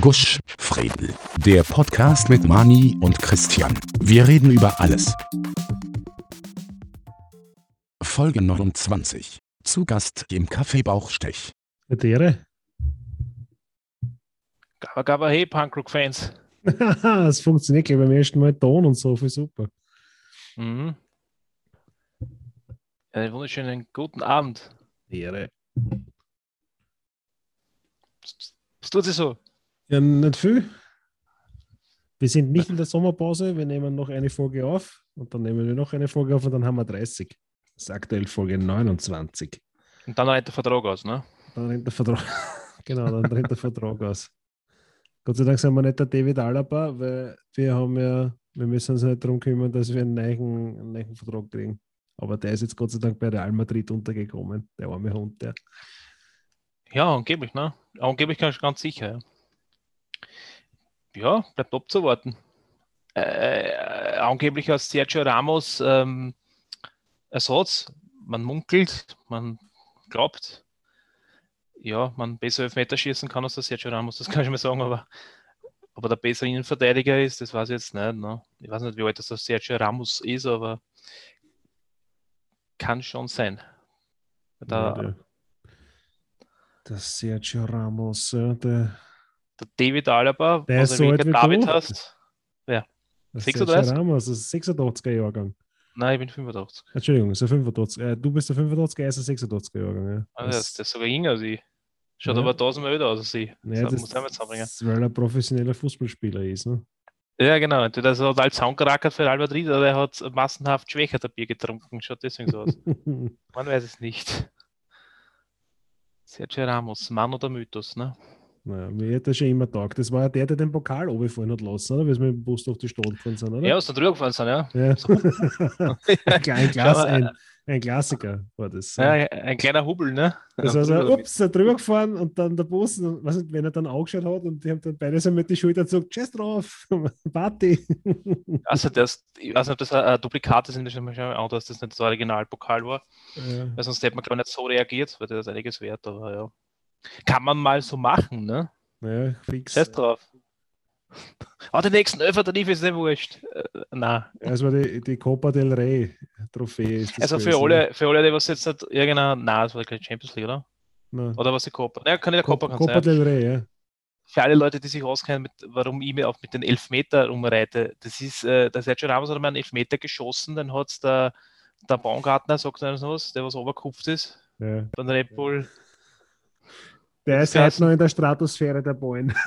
Gusch, Fredel. Der Podcast mit Mani und Christian. Wir reden über alles. Folge 29. Zu Gast im Café Bauchstech. Dere? Gabba Gabba Hey, Punkrock-Fans. das funktioniert gleich beim ersten Mal Ton und so, viel super. Mhm. Einen wunderschönen guten Abend. Ehre. Was tut sie so? Ja, nicht viel. Wir sind nicht in der Sommerpause, wir nehmen noch eine Folge auf und dann nehmen wir noch eine Folge auf und dann haben wir 30. Das ist aktuell Folge 29. Und dann rennt der Vertrag aus, ne? Dann rennt der Vertrag, genau, dann rennt der Vertrag aus. Gott sei Dank sind wir nicht der David Alaba, weil wir haben ja, wir müssen uns nicht darum kümmern, dass wir einen neuen, einen neuen Vertrag kriegen. Aber der ist jetzt Gott sei Dank bei Real Madrid untergekommen, der arme Hund, der. Ja, angeblich, ne? Angeblich ganz, ganz sicher, ja. Ja, bleibt abzuwarten. Äh, äh, angeblich als Sergio Ramos ähm, Ersatz. Man munkelt, man glaubt, ja, man besser Elfmeter schießen kann als der Sergio Ramos, das kann ich mir sagen, aber ob er der bessere Innenverteidiger ist, das weiß ich jetzt nicht. Ne? Ich weiß nicht, wie alt das der Sergio Ramos ist, aber kann schon sein. Der, Ja, der, der Sergio Ramos, ja, der, der David Alaba, Der was ist so alt erwähnt, wie David du. hast. der 36? Sergio Ramos, das ist 86er Jahrgang. Nein, ich bin 85. Entschuldigung, ist der 85. Äh, du bist der 85er, er ist der 86er Jahrgang. Ja. Ah, das, das ist sogar jünger als ich. Schaut Ja. aber tausendmal älter aus als ich. Ja, das das, muss ich mal zusammenbringen. das, weil er professioneller Fußballspieler ist. Ne? Ja, genau. Entweder ist er total zusammengerackert für Real Madrid oder er hat massenhaft schwächer Bier getrunken. Schaut deswegen so aus. Man weiß es nicht. Sergio Ramos, Mann oder Mythos, ne? Naja, mir hat er schon immer taugt. Das war ja der, der den Pokal runterfallen hat lassen, oder? Weil wir mit dem Bus durch die Stadt gefahren sind, oder? Ja, was da drüber gefahren sind, ja. Ja. ein, klein Glas, ein, ein Klassiker war das. ja ein kleiner Hubbel, ne? Das war so, ups, da drüber gefahren und dann der Bus, was wenn er dann angeschaut hat und die haben dann beide so mit die Schulter gezogen, tschüss drauf, Party. Also, das, ich weiß nicht, ob das ein Duplikat ist, das schon an, dass das nicht das Originalpokal war. ja. Weil sonst hätte man, ich, nicht so reagiert, weil das einiges wert, aber ja. Kann man mal so machen, ne? ja, fix. Scheiß drauf. Ah, die nächsten Lief ist nicht wurscht. Äh, nein. Es war die, die Copa del Rey Trophäe. Ist das Also für gewesen. alle, für alle, die was jetzt nicht, ja genau, nein, das war keine Champions League, oder? Nein. Oder was die Copa? Ja, kann nicht der Copa, kann Copa sein. del Rey, ja. Für alle Leute, die sich auskennen, mit, warum ich mir auch mit den Elfmeter rumreite, das ist, äh, der Sergio Ramos hat mal einen Elfmeter geschossen, dann hat der, der Baumgartner, sagt er sowas, der was oberkupft ist, ja. beim Red Bull. Der ist halt noch in der Stratosphäre der Ballen.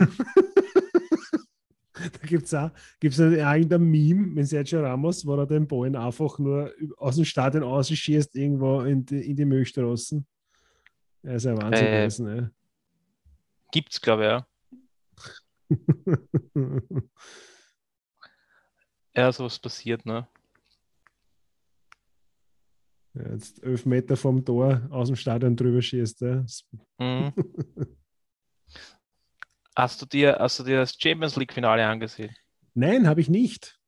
da gibt es auch, gibt's auch irgendein Meme mit Sergio Ramos, wo er den Ballen einfach nur aus dem Stadion ausschießt, irgendwo in die, in die Milchstraßen. Er ist ein Wahnsinn Äh, gewesen. Gibt's, glaube ich, ja. Ja. Ja, sowas passiert, ne? Jetzt elf Meter vom Tor aus dem Stadion drüber schießt. Ja. Mhm. hast, du dir, hast du dir das Champions League-Finale angesehen? Nein, habe ich nicht.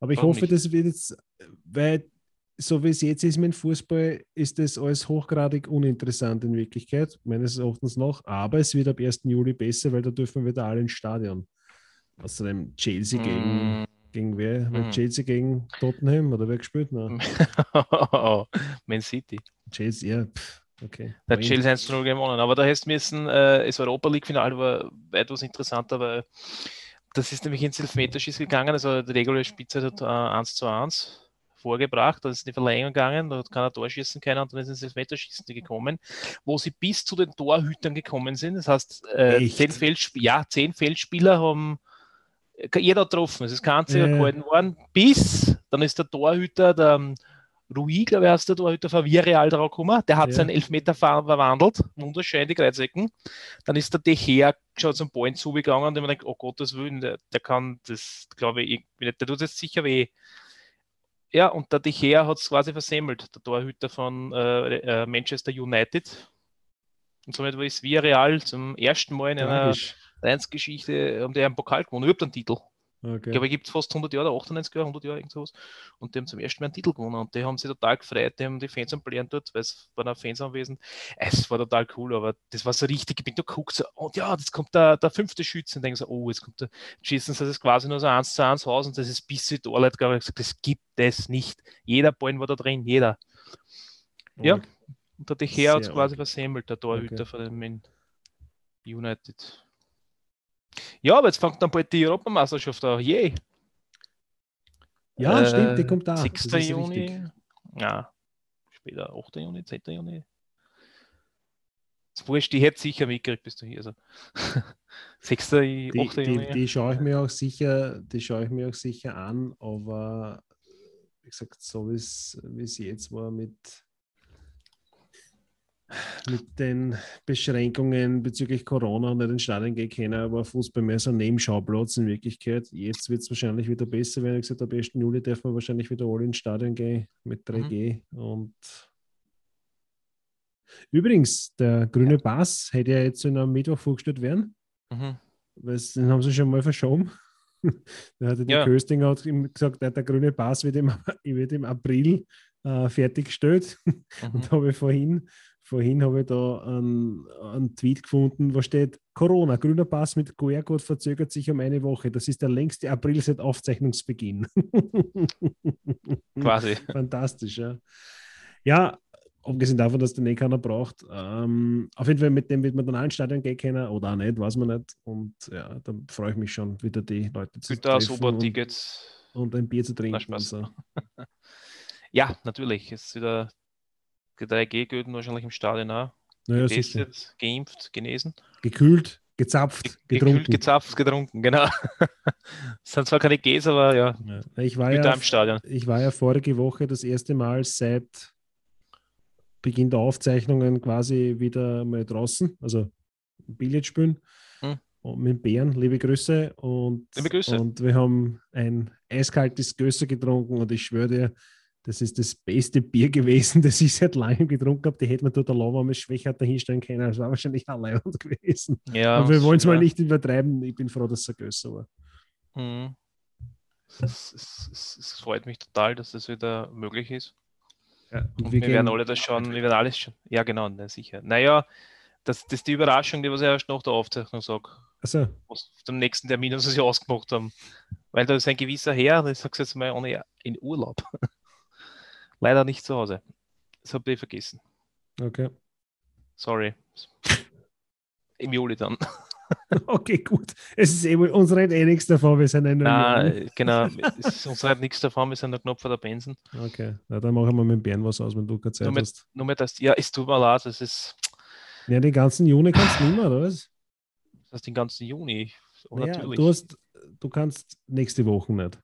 Aber ich Warum hoffe, nicht? das wird jetzt, weil so wie es jetzt ist mit dem Fußball, ist das alles hochgradig uninteressant in Wirklichkeit, meines Erachtens noch. Aber es wird ab 1. Juli besser, weil da dürfen wir da alle ins Stadion. Außerdem Chelsea Mm. gegen wer? Weil Mm. Chelsea gegen Tottenham oder wer gespielt? Nein, Man City. Chelsea, ja, pff, okay. Der Aber Chelsea 1 0 gewonnen. Aber da hättest müssen, äh, das Europa League-Finale war etwas interessanter, weil das ist nämlich ins Elfmeterschießen gegangen. Also die reguläre Spielzeit hat äh, 1 zu 1 vorgebracht. Dann ist die Verlängerung gegangen, da hat keiner Tor schießen können und dann ist ins Elfmeterschießen gekommen, wo sie bis zu den Torhütern gekommen sind. Das heißt, äh, zehn, Feldsp ja, zehn Feldspieler haben jeder getroffen. Es ist kein einziger Ja. gehalten worden. Bis dann ist der Torhüter, der ähm, Rui, glaube ich, heißt der Torhüter von Villarreal drauf gekommen. Der hat Ja. seinen Elfmeter ver verwandelt. Wunderschön, die Kreuzecken. Dann ist der De Gea schon zum Ball zugegangen und ich mir denkt, oh Gottes Willen, der, der kann das, glaube ich. Der tut jetzt sicher weh. Ja, und der De Gea hat es quasi versemmelt, der Torhüter von äh, äh, Manchester United. Und somit war es Villarreal zum ersten Mal in einer tragisch. Vereinsgeschichte, haben die einen Pokal gewonnen, überhaupt einen Titel. Ich Okay. glaube, gibt es fast 100 Jahre, 98 Jahre, 100 Jahre, irgend sowas. Und die haben zum ersten Mal einen Titel gewonnen und die haben sich total gefreut, die haben die Fans angelernt dort, weil es waren auch Fans anwesend. Es war total cool, aber das war so richtig, ich bin da geguckt, so, und ja, das kommt der, der fünfte Schütze und denke so, oh, jetzt kommt der schießen das quasi nur so eins zu eins aus und das ist bis sie Torleute, glaube ich, gesagt, das gibt es nicht. Jeder Ball war da drin, jeder. Ja. Arg. Und der De Gea hat Sehr quasi arg. versemmelt, der Torhüter Okay. von dem Man United. Ja, aber jetzt fängt dann bald die Europameisterschaft an. Yay! Ja, Äh, stimmt, die kommt da. 6. Das ist Juni. richtig. Ja, später 8. Juni, 10. Juni. Das wurscht, die hätte sicher mitgekriegt bis du hier. Also. 6. 8. Die, die, Juni. die schaue ich mir auch sicher, die schaue ich mir auch sicher an, aber wie gesagt, so wie es jetzt war mit, mit den Beschränkungen bezüglich Corona und den Stadion gehen können, war Fußball mehr so ein Nebenschauplatz in Wirklichkeit. Jetzt wird es wahrscheinlich wieder besser werden. Ich gesagt, ab 1. Juli dürfen wir wahrscheinlich wieder alle ins Stadion gehen mit 3G. Und übrigens, der grüne Pass hätte ja jetzt in einem Mittwoch vorgestellt werden. Mhm. Weil den haben sie schon mal verschoben. da hatte die Ja. Köstinger hat gesagt, der, der grüne Pass wird im, wird im April äh, fertiggestellt. Mhm. Und da habe ich vorhin, vorhin habe ich da einen, einen Tweet gefunden, wo steht: Corona, grüner Pass mit QR-Code verzögert sich um eine Woche. Das ist der längste April seit Aufzeichnungsbeginn. Quasi. Fantastisch, ja. Ja, abgesehen davon, dass den eh keiner braucht. Ähm, auf jeden Fall mit dem wird man dann auch ins Stadion gehen können oder auch nicht, weiß man nicht. Und ja, da freue ich mich schon, wieder die Leute zu da treffen super und, Tickets. und ein Bier zu trinken. und Spaß. so. Ja, natürlich. Es ist wieder die 3G-Gülten wahrscheinlich im Stadion auch. Naja, sicher. Getestet, geimpft, genesen. Gekühlt, gezapft, Ge- getrunken. Gekühlt, gezapft, getrunken, genau. Es sind zwar keine Gs, aber ja, Ja. Ich, war ja, im Stadion. ich war ja vorige Woche das erste Mal seit Beginn der Aufzeichnungen quasi wieder mal draußen, also Billard spielen. Hm. Und mit Bären, liebe Grüße. Und, Liebe Grüße. und wir haben ein eiskaltes Gösser getrunken und ich schwöre dir, das ist das beste Bier gewesen, das ich seit langem getrunken habe. Die hätte man dort allein mal schwächer dahinstellen können. Das war wahrscheinlich allein gewesen. Ja, Aber wir wollen es mal ja. nicht übertreiben. Ich bin froh, dass es ein Gösser war. Mhm. Es, es, es, es freut mich total, dass das wieder möglich ist. Ja, Und wir, werden alle das schauen, wir werden alles schon. Ja, genau, na, sicher. Naja, das, das ist die Überraschung, die was ich erst nach der Aufzeichnung sage. Also, Was dem nächsten Termin, was sie ausgemacht haben. Weil da ist ein gewisser Herr, ich sage jetzt mal ohne in Urlaub. Leider nicht zu Hause. Das habe ich vergessen. okay. Sorry. Im Juli dann. Okay, gut. Es ist eh, wohl- uns redet eh nichts davon, wir sind ein Nein, genau. Es ist uns halt nichts davon, wir sind noch knapp vor der Pensen. Okay, na, dann machen wir mit dem Bären was aus, wenn du keine Zeit Nur mit- hast. Nur mehr das, ja, es tut mir leid, das ist Ja, den ganzen Juni kannst du nicht mehr, oder was? das ist den ganzen Juni. Oh, Naja, natürlich. du, hast, du kannst nächste Woche nicht.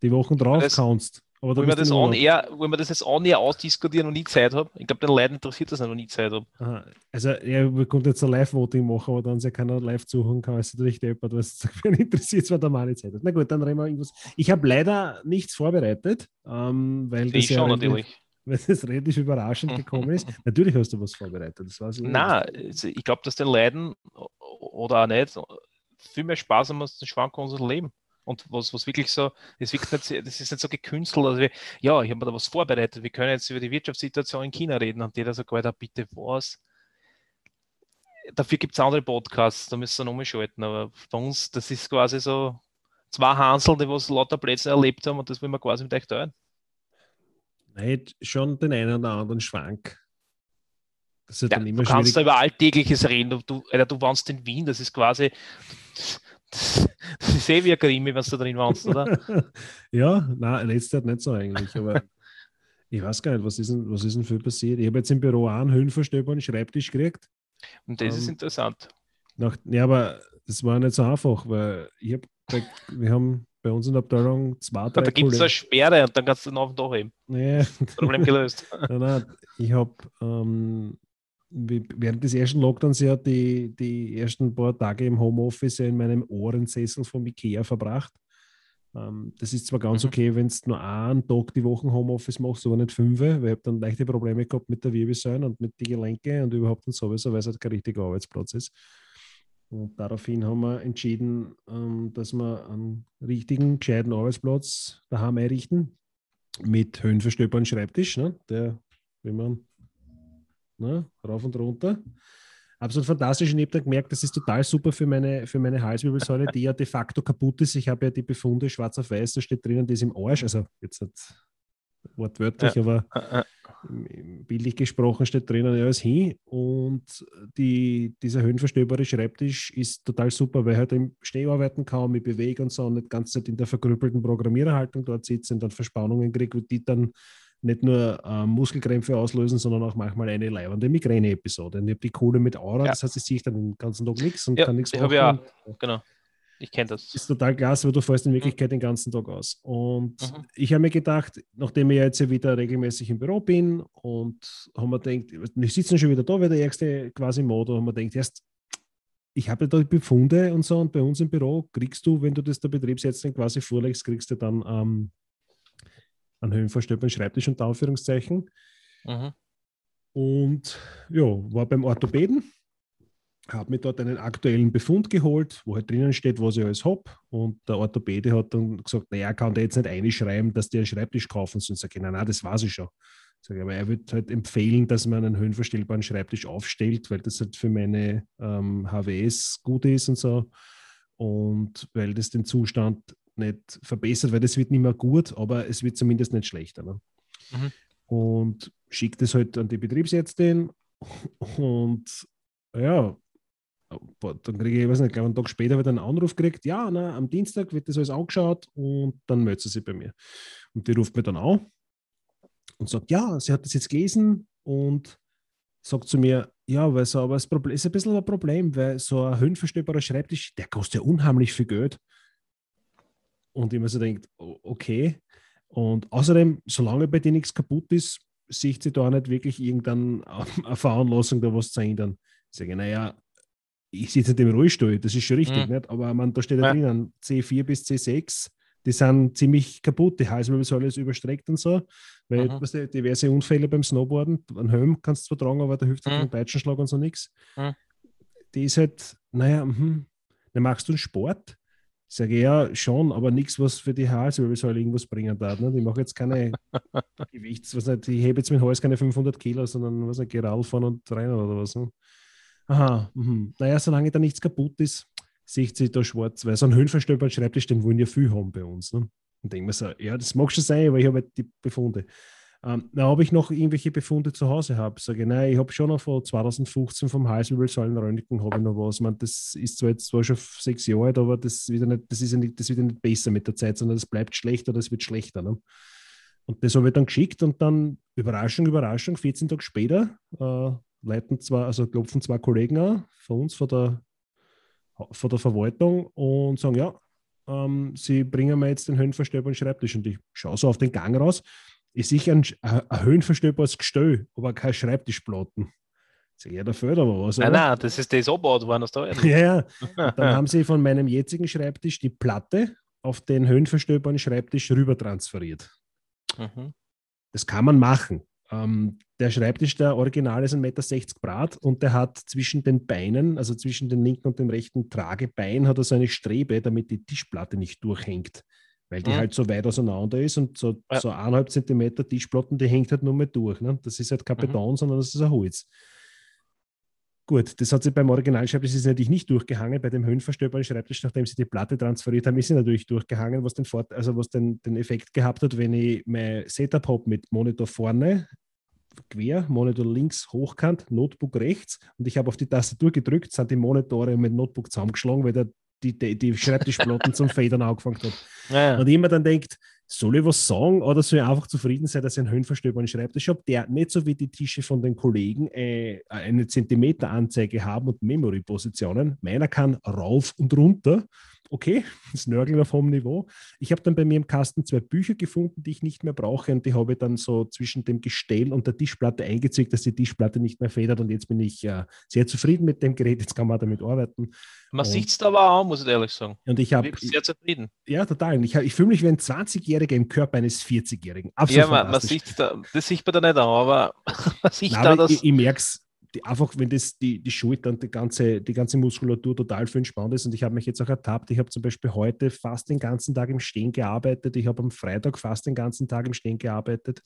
Die Wochen drauf Das- kannst. Aber du Wollen wir, das on air, wollen wir das jetzt on air ausdiskutieren und nie Zeit habe? Ich glaube, den Leuten interessiert das, wenn ich nie Zeit habe. Aha. Also, ja, wir konnten jetzt ein Live-Voting machen, aber dann ist ja keiner live zuhören kann, ist natürlich deppert, es wen interessiert, weil der Mann nicht Zeit hat. Na gut, dann reden wir irgendwas. Ich habe leider nichts vorbereitet, ähm, weil, das Ich ja schon relativ, natürlich. weil das relativ überraschend gekommen ist. Natürlich hast du was vorbereitet, das ich. Nein, ich glaube, dass den Leuten oder auch nicht viel mehr Spaß haben als den Schwank unser Leben. Und was, was wirklich so, das, wirkt nicht, das ist nicht so gekünstelt. Also wie, ja, ich habe mir da was vorbereitet. Wir können jetzt über die Wirtschaftssituation in China reden und jeder sagt, Alter, bitte was? Dafür gibt es andere Podcasts, da müssen wir nochmal schalten. Aber bei uns, das ist quasi so zwei Hansel, die was lauter Plätze erlebt haben und das will man quasi mit euch teilen. Nein, schon den einen oder anderen Schwank. Das ist ja Ja, du kannst da schwierig. über Alltägliches reden. Du, du, Alter, du wohnst in Wien, das ist quasi. Das, ist eh wie ein Krimi, wenn du drin wohnst, oder? ja, nein, letztes Jahr nicht so eigentlich, aber ich weiß gar nicht, was ist denn, was ist denn viel passiert? Ich habe jetzt im Büro auch einen Höhenverstöber und Schreibtisch gekriegt. Und das ist Ähm, interessant. Nach, ja, aber das war nicht so einfach, weil ich hab, wir haben bei uns in der Abteilung zwei, drei Da gibt es eine Sperre und dann kannst du den auf den Dach heben. Nee, Problem gelöst. nein, nein, ich habe ähm, während des ersten Lockdowns ja die, die ersten paar Tage im Homeoffice in meinem Ohrensessel vom Ikea verbracht. Ähm, das ist zwar ganz Mhm. okay, wenn du nur einen Tag die Woche Homeoffice machst, aber nicht fünf, weil ich habe dann leichte Probleme gehabt mit der Wirbelsäule und mit den Gelenken und überhaupt und sowieso, weil es halt kein richtiger Arbeitsplatz ist. Und daraufhin haben wir entschieden, ähm, dass wir einen richtigen, gescheiten Arbeitsplatz daheim einrichten. Mit höhenverstellbaren Schreibtisch, ne? der, wie man, ne? rauf und runter. Absolut fantastisch. Und ich habe dann gemerkt, das ist total super für meine, für meine Halswirbelsäule, die ja de facto kaputt ist. Ich habe ja die Befunde schwarz auf weiß, da steht drinnen, die ist im Arsch. Also jetzt hat wortwörtlich, ja. aber bildlich gesprochen steht drinnen alles hin. Und die, dieser höhenverstellbare Schreibtisch ist total super, weil ich halt im Schnee arbeiten kann, mich bewege und so und nicht die ganze Zeit in der verkrüppelten Programmiererhaltung dort sitze und dann Verspannungen kriege, die dann nicht nur äh, Muskelkrämpfe auslösen, sondern auch manchmal eine leibende Migräne-Episode. Und ich habe die Kohle mit Aura, ja. das heißt, ich sehe dann den ganzen Tag nichts und ja, kann nichts machen. Ja, genau. Ich kenne das. Ist total klasse, weil du fährst in mhm. Wirklichkeit mhm. den ganzen Tag aus. Und mhm. ich habe mir gedacht, nachdem ich jetzt wieder regelmäßig im Büro bin und haben wir gedacht, wir sitzen schon wieder da, weil der ärgste quasi Mode, haben wir gedacht, erst ich habe da Befunde und so und bei uns im Büro kriegst du, wenn du das der Betriebsärztin quasi vorlegst, kriegst du dann ähm, einen höhenverstellbaren Schreibtisch unter Anführungszeichen. Mhm. Und ja, war beim Orthopäden habe mir dort einen aktuellen Befund geholt, wo halt drinnen steht, was ich alles habe. Und der Orthopäde hat dann gesagt, naja, kann der jetzt nicht einschreiben, dass der einen Schreibtisch kaufen soll. Und sage ich, nein, nein, das weiß ich schon. Sag ich, aber er wird halt empfehlen, dass man einen höhenverstellbaren Schreibtisch aufstellt, weil das halt für meine ähm, HWS gut ist und so. Und weil das den Zustand nicht verbessert, weil das wird nicht mehr gut, aber es wird zumindest nicht schlechter. Ne? Mhm. Und schickt es halt an die Betriebsärztin und ja, dann kriege ich, ich weiß nicht, glaube einen Tag später wieder einen Anruf gekriegt, ja, na, am Dienstag wird das alles angeschaut und dann meldet sie sich bei mir. Und die ruft mir dann an und sagt, ja, sie hat das jetzt gelesen und sagt zu mir, ja, weil so, aber das Problem ist ein bisschen ein Problem, weil so ein höhenverstellbarer Schreibtisch, der kostet ja unheimlich viel Geld. Und ich mir so denkt, okay. Und außerdem, solange bei dir nichts kaputt ist, sieht sie da nicht wirklich irgendeine Veranlassung, da was zu ändern. Ich sage, naja, ich sitze nicht im Rollstuhl, das ist schon richtig, mhm. nicht? aber man, da steht ja, drinnen C4 bis C6, die sind ziemlich kaputt, die Halswirbelsäule ist überstreckt und so, weil mhm. weißt du, diverse Unfälle beim Snowboarden, ein Helm kannst du zwar tragen, aber der hilft mhm. keinen Peitschenschlag und so nichts. Mhm. Die ist halt, naja, mh, dann machst du einen Sport, ich sage ja schon, aber nichts, was für die Halswirbelsäule irgendwas bringen darf. Ne? Ich mache jetzt keine Gewichts, was nicht, ich hebe jetzt mit Hals keine 500 Kilo, sondern was nicht, Geral fahren und rein oder was. Ne? Aha, mh. naja, solange da nichts kaputt ist, sieht sich da schwarz, weil so ein höhenverstellbarer Schreibtisch, den wollen ja viel haben bei uns. Ne? Und denke mir so, ja, das mag schon sein, aber ich habe halt die Befunde. Ähm, ob ich noch irgendwelche Befunde zu Hause habe, sage ich, nein, ich habe schon noch von 2015 vom Halswirbelsäulenröntgen habe ich noch was. Man, das ist zwar jetzt zwar schon sechs Jahre alt, aber das, wieder nicht, das, ist ja nicht, das wird ja nicht besser mit der Zeit, sondern das bleibt schlechter, das wird schlechter. Ne? Und das habe ich dann geschickt und dann, Überraschung, Überraschung, 14 Tage später, äh, leiten zwar, also klopfen zwei Kollegen an von uns, von der, von der Verwaltung und sagen, ja, ähm, sie bringen mir jetzt den höhenverstellbaren Schreibtisch und ich schaue so auf den Gang raus ich sehe ein, ein höhenverstellbares Gestell, aber kein Schreibtischplatten. Sag ja, da fehlt aber was. Nein, nein, das ist das Obbau, waren das da. ja, ja. Dann haben sie von meinem jetzigen Schreibtisch die Platte auf den höhenverstellbaren Schreibtisch rüber transferiert. Mhm. Das kann man machen. Ähm, der Schreibtisch, der Original ist 1,60 Meter Grad und der hat zwischen den Beinen, also zwischen dem linken und dem rechten Tragebein, hat er so eine Strebe, damit die Tischplatte nicht durchhängt weil die mhm. halt so weit auseinander ist und so, ja. so eineinhalb Zentimeter Tischplatten, die hängt halt nur mehr durch. Ne? Das ist halt kein mhm. Beton, sondern das ist ein Holz. Gut, das hat sie beim Originalschreibtisch ist natürlich nicht durchgehangen. Bei dem höhenverstellbaren Schreibtisch, nachdem sie die Platte transferiert haben, ist sie natürlich durchgehangen, was den, Fort also was den, den Effekt gehabt hat, wenn ich mein Setup habe mit Monitor vorne, quer, Monitor links, hochkant, Notebook rechts und ich habe auf die Tastatur gedrückt, sind die Monitore mit Notebook zusammengeschlagen, weil der die, die, die Schreibtischplatten zum Federn angefangen hat. Ja, ja. Und immer dann denkt, soll ich was sagen oder soll ich einfach zufrieden sein, dass ich einen höhenverstellbaren Schreibtisch habe, der nicht so wie die Tische von den Kollegen äh, eine Zentimeteranzeige haben und Memory-Positionen. Meiner kann rauf und runter okay, das Nörgeln auf hohem Niveau. Ich habe dann bei mir im Kasten zwei Bücher gefunden, die ich nicht mehr brauche und die habe ich dann so zwischen dem Gestell und der Tischplatte eingezwickt, dass die Tischplatte nicht mehr federt und jetzt bin ich äh, sehr zufrieden mit dem Gerät, jetzt kann man damit arbeiten. Man sieht es aber auch, muss ich ehrlich sagen. Und ich habe sehr zufrieden. Ja, total. Ich, ich fühle mich wie ein 20-Jähriger im Körper eines 40-Jährigen. Absolut. Ja, man, man sieht da, das sieht man da nicht an, aber man sieht Nein, da, dass. Ich, ich merke es einfach, wenn das die, die Schulter und die ganze, die ganze Muskulatur total für entspannt ist. Und ich habe mich jetzt auch ertappt, ich habe zum Beispiel heute fast den ganzen Tag im Stehen gearbeitet. Ich habe am Freitag fast den ganzen Tag im Stehen gearbeitet.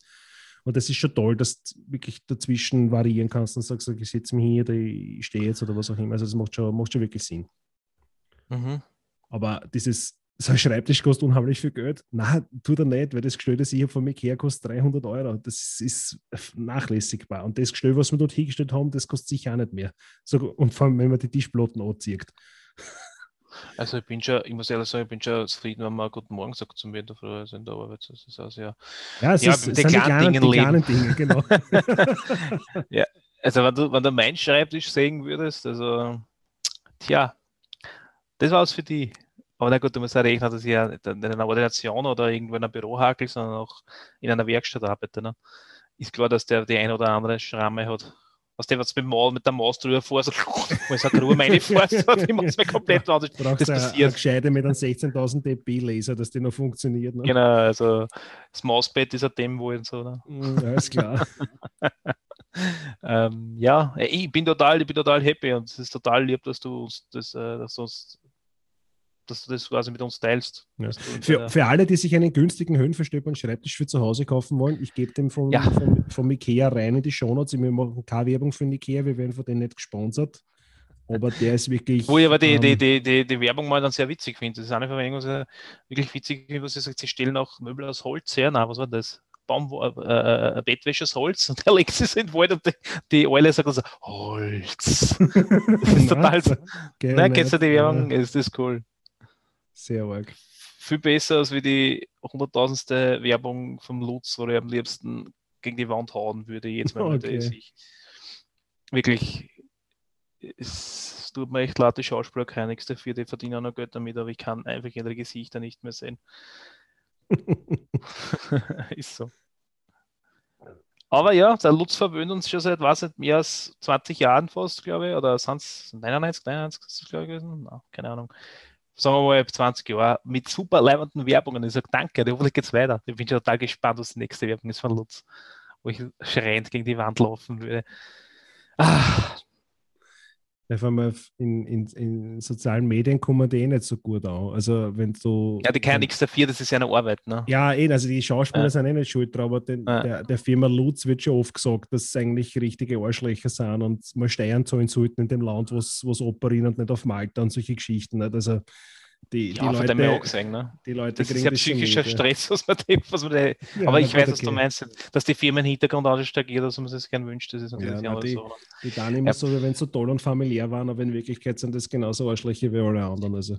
Und das ist schon toll, dass du wirklich dazwischen variieren kannst und sagst, ich setze mich hier oder ich stehe jetzt oder was auch immer. Also das macht schon, macht schon wirklich Sinn. Mhm. Aber dieses, so ein Schreibtisch kostet unheimlich viel Geld. Nein, tut er nicht, weil das Gestell, das ich habe von mir her, kostet 300 Euro. Das ist nachlässigbar. Und das Gestell, was wir dort hingestellt haben, das kostet sicher auch nicht mehr. So, und vor allem, wenn man die Tischplatten anzieht. Also ich bin schon, ich muss ehrlich sagen, ich bin schon zufrieden, wenn man Guten Morgen sagt zu mir in der Früh also in der Arbeit. Das ist auch sehr. Ja, es Ja, ist, die kleinen die kleinen Dinge, genau. Also wenn du, wenn du meinen Schreibtisch sehen würdest, also tja, das war's für die. Aber na gut, du musst ja rechnen, dass ich ja nicht in einer Ordination oder irgendwo in einem Büro hakel, sondern auch in einer Werkstatt arbeite. Ne? Ist klar, dass der die ein oder andere Schramme hat. Was der, was mit, dem Maul, mit der Maus drüber vor, so, wo ich sage, Ruhe meine Fahrt, die muss mir komplett raus. Du brauchst Das eine, eine passiert. gescheite mit einem 16.000 dB-Laser, dass die noch funktioniert. Ne? Genau, also das Mausbett ist ein dem wohl und so. Ne? Mm, Ja, ist klar. Ähm, ja, ich bin total, ich bin total happy und es ist total lieb, dass du uns das, äh, dass du uns, dass du das quasi mit uns teilst. Ja. Für, deiner- für alle, die sich einen günstigen höhenverstellbaren Schreibtisch für zu Hause kaufen wollen, ich gebe dem vom, Ja. vom, vom Ikea rein in die Shownotes. Wir machen keine Werbung für Ikea, wir werden von denen nicht gesponsert. Aber der ist wirklich. Wo ich aber die, die, ähm, die, die, die Werbung mal dann sehr witzig finde. Das ist eine von denen, was ich wirklich witzig finde, was sie sagt, sie stellen auch Möbel aus Holz her. Nein, was war das? Baum, äh, äh, Bettwäsche aus Holz und er legt sie so in den Wald und die, die Eule sagt also, Holz. Das ist total Nein, kennst du die? Werbung? Ja, Ist das cool. Sehr arg. Viel besser als wie die hunderttausendste Werbung vom Lutz, wo er am liebsten gegen die Wand hauen würde, jedes Mal, wenn Okay. sich wirklich, es tut mir echt leid, die Schauspieler kein nichts dafür, die verdienen noch Geld damit, aber ich kann einfach ihre Gesichter nicht mehr sehen. Ist so. Aber ja, der Lutz verwöhnt uns schon seit, nicht, mehr als 20 Jahren fast, glaube ich, oder sind es 99, 99 ist es, glaube ich, gewesen? Na, keine Ahnung. Sagen wir mal 20 Jahre mit super leibenden Werbungen. Ich sage, danke, hoffentlich geht's weiter. Ich bin schon total gespannt, was die nächste Werbung ist von Lutz, wo ich schreiend gegen die Wand laufen würde. Ah, Allem auf- in, in, in sozialen Medien kommen die eh nicht so gut an. Also wenn du. ja, die kann nichts dafür, das ist ja eine Arbeit. Ne? Ja, eh, also die Schauspieler Ja. sind eh nicht schuld aber den, Ja. der, der Firma Lutz wird schon oft gesagt, dass es eigentlich richtige Arschlöcher sind und mal Steuern zahlen sollten in dem Land, wo es operieren und nicht auf Malta und solche Geschichten. Nicht? Also die, die, Ja, von dem her auch Leute, gesehen. Ne? die Leute Das ist ja psychischer mit. Stress, was man denkt, was man da, Ja, Aber ich weiß, was du okay. meinst, dass die Firma im Hintergrund anders agiert, als man sich das gerne wünscht. Das ist natürlich Ja, die die- Sache. Die dann immer Ja. so, wie wenn sie so toll und familiär waren, aber in Wirklichkeit sind das genauso Arschlöcher wie alle anderen. Also,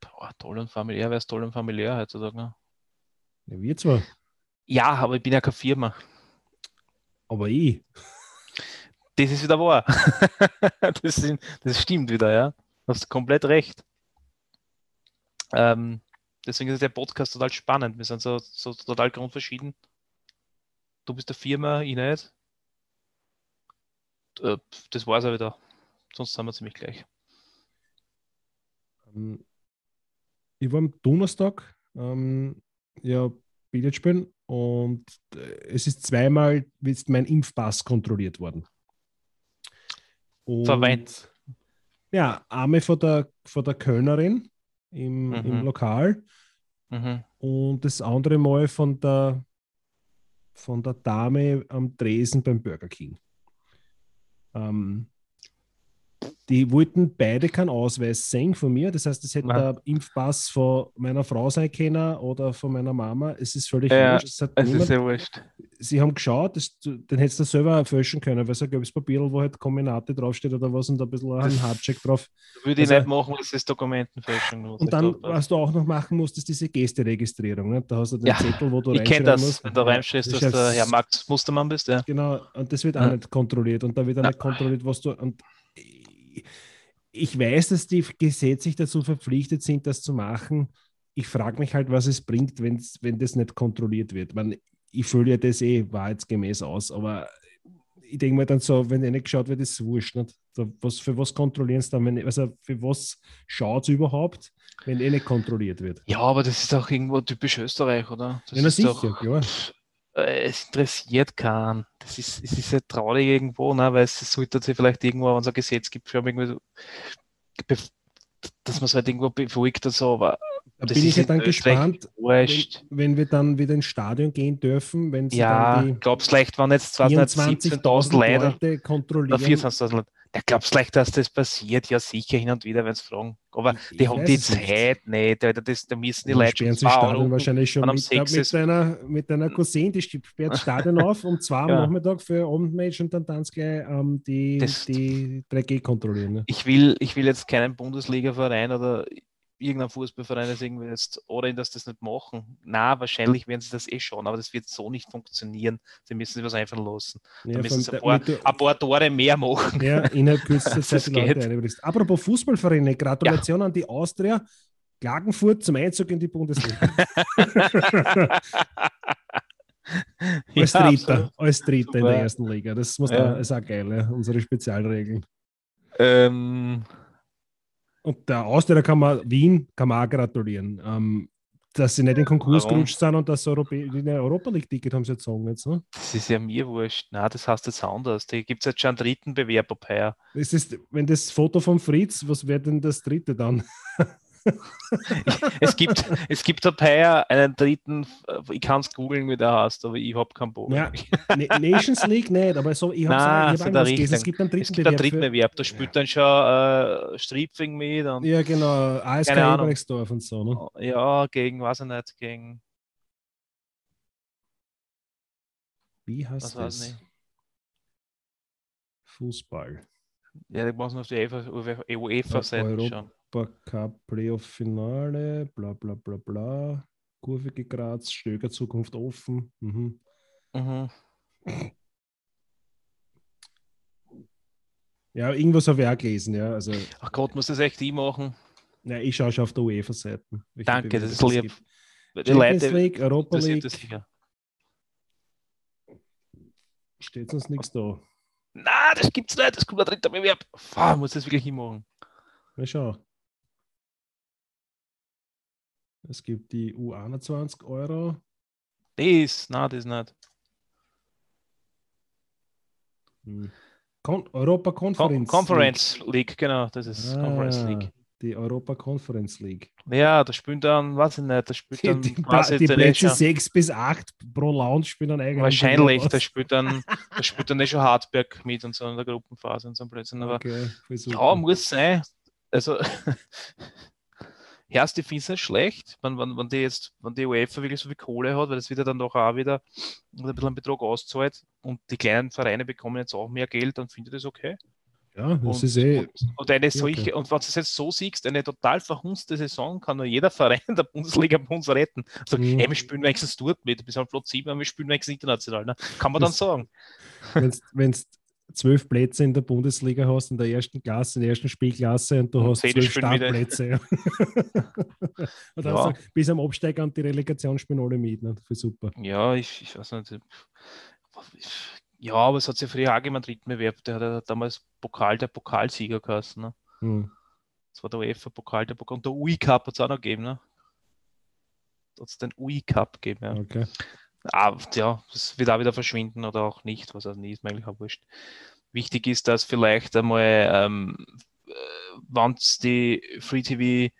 Boah, toll und familiär, wer ist toll und familiär heutzutage? Ne? ja, wir zwar, Ja, aber ich bin ja keine Firma. aber ich. Das ist wieder wahr. das, sind, das stimmt wieder, ja. Du hast komplett recht. Ähm, deswegen ist der Podcast total spannend. Wir sind so, so total grundverschieden. Du bist der Firma, ich nicht. Äh, Das war's auch wieder. Sonst sind wir ziemlich gleich. Ähm, Ich war am Donnerstag ähm, ja, Billard spielen und äh, es ist zweimal ist mein Impfpass kontrolliert worden. Und, Verweint. Ja, einmal von der, von der Kölnerin im, Mhm. im Lokal Mhm. und das andere Mal von der, von der Dame am Tresen beim Burger King. Ähm, die wollten beide keinen Ausweis sehen von mir. Das heißt, es hätte der Impfpass von meiner Frau sein können oder von meiner Mama. Es ist völlig Ja, wurscht. Es Es niemand, ist ja wurscht. Sie haben geschaut, das, den hättest du selber fälschen können, weil so ein gelbes Papier, wo halt Kombinate draufsteht oder was und ein bisschen ein Das- Hardcheck drauf. Würde ich Also- nicht machen, es ist Dokumentenfälschung. Und ich dann, da- was du auch noch machen musst, ist diese Gästeregistrierung. Ne? Da hast du den Ja, Zettel, wo du ich kenne reinschreiben das, musst. wenn du reinschreibst, Das dass du Herr Max Mustermann bist. Ja. Genau, und das wird auch Ja. nicht kontrolliert. Und da wird auch Ja. nicht kontrolliert, was du. Und ich weiß, dass die gesetzlich dazu verpflichtet sind, das zu machen. Ich frage mich halt, was es bringt, wenn's, wenn das nicht kontrolliert wird. Man, ich fühle ja das eh wahrheitsgemäß aus, aber ich denke mir dann so, wenn eh nicht geschaut wird, ist es wurscht. Nicht? Was, für was kontrollieren sie dann? Wenn, also für was schaut es überhaupt, wenn eh nicht kontrolliert wird? ja, aber das ist auch irgendwo typisch Österreich, oder? Das Ja, ist sicher, doch, klar. Äh, Es interessiert keinen. Das ist, es ist ja traurig irgendwo, ne? weil es sollte sich vielleicht irgendwo unser Gesetz gibt, für irgendwie dass man es halt irgendwo befolgt oder so, aber Da das bin ich ist ja dann gespannt, wenn, wenn wir dann wieder ins Stadion gehen dürfen, wenn sie Ja, dann die glaubst du leicht, wenn jetzt 17.000 24.000 Leute kontrollieren. 24.000 Leute, der glaubst du leicht, dass das passiert? Ja, sicher hin und wieder, wenn sie fragen. Aber Ich- die haben die es. Zeit nicht, Alter, das, da müssen die Dann Leute schon zwei Stadion wahrscheinlich schon mit, mit, deiner, mit deiner Cousine, die sperrt das Stadion auf um zwei am Ja. Nachmittag für Abendmatch und dann dann gleich ähm, die, Das- die 3G kontrollieren. Ne? ich will, ich will jetzt keinen Bundesliga-Verein oder irgendein Fußballverein das irgendwie jetzt oder dass das nicht machen. Na, wahrscheinlich werden sie das eh schon, aber das wird so nicht funktionieren. Sie müssen sich was einfallen lassen. Ja, Da müssen sie ein paar, ein paar Tore mehr machen. Ja, innerhalb kürzester Zeit geht. Apropos Fußballvereine, Gratulation an die Austria. Klagenfurt zum Einzug in die Bundesliga. als Ja, Dritter, als Dritter in der ersten Liga. Das muss Ja. auch, ist auch geil, ja, unsere Spezialregeln. Ähm, Und der Austria kann man, Wien kann man auch gratulieren. Ähm, dass sie nicht in den Konkurs Warum? gerutscht sind und das Europä in der Europa League-Ticket haben sie jetzt sagen jetzt. Ne? das ist ja mir wurscht. Na, das heißt jetzt anders. Da gibt es jetzt schon einen dritten Bewerb ab heuer. Es ist, wenn das Foto von Fritz, was wäre denn das dritte dann? Es gibt, es gibt ab heuer einen dritten, ich kann es googeln, wie der heißt, aber ich habe keinen Bock. Ja, Na- Nations League nicht, aber so, ich habe so hab der anders gelesen, es gibt einen dritten Es gibt einen dritten Bewerb, da spielt dann schon äh, Striepfing mit und Ja, genau, ASK. Eberechtsdorf und so. Ne? ja, gegen, weiß ich nicht, gegen, Wie heißt das? nicht. Fußball. Ja, da muss man auf die UEFA UEFA-Seite Europa- schauen. Super Cup Playoff Finale, bla bla bla bla. Kurve gekratzt, Stöger Zukunft offen. Mhm. Mhm. Ja, irgendwas habe ich auch gelesen, ja. Also, Ach Gott, muss das echt ich machen? ja, ich schaue schon auf der UEFA-Seite. Danke, das ist lieb. Die Leute League, Europa League, das sicher. steht sonst nichts da. Na, das gibt's nicht, das kommt der dritte Bewerb. Fuck, muss das wirklich hinmachen. Na schau. Es gibt die U21 Euro. Das, na, das nicht. Hm. Kon Europa Con Conference. Conference League, genau, das ist League. Conference Ah, League. Die Europa Conference League. Ja, da spielt dann, weiß ich nicht, da spielt Die, dann die, die der Plätze Nation- 6 bis 8 pro Lounge spielen dann eigentlich. Wahrscheinlich, da spielt dann, da spielt dann eh schon Hartberg mit und so in der Gruppenphase und so ein Blödsinn. Aber Okay, ja, muss sein. Also, Erst, ich finde es nicht schlecht, wenn, wenn, wenn die jetzt, wenn die UEFA wirklich so viel Kohle hat, weil das wieder dann doch auch wieder ein bisschen einen Betrag auszahlt und die kleinen Vereine bekommen jetzt auch mehr Geld, dann finde ich das okay. Ja, das Und, ist eh. und, und eine okay. solche, und wenn du es jetzt so siehst, eine total verhunzte Saison kann nur jeder Verein der Bundesliga bei uns retten. Also, Mhm. ey, wir spielen wenigstens dort mit, bis auf Platz 7, aber wir spielen wenigstens international. Ne? Kann man dann Das- sagen. Wenn du zwölf Plätze in der Bundesliga hast, in der ersten Klasse, in der ersten Spielklasse und du Und hast zwölf. Startplätze. Und dann Ja. du, bis am Absteiger und die Relegation spielen alle mit. Ne? Für super. Ja, ich, ich weiß nicht. Ja, aber es hat ja früher auch gegeben, einen dritten Bewerb, der hat damals Pokal der Pokalsieger geheißen. Ne? Hm. Das war der UEFA-Pokal der Pokal. Und der UI-Cup hat es auch noch gegeben. Ne? Hat es den UI-Cup gegeben. Ja. Okay. Ah, ja, das wird auch wieder verschwinden oder auch nicht, was auch nicht, ist eigentlich auch wurscht. Wichtig ist, dass vielleicht einmal, ähm, wenn es die Free TV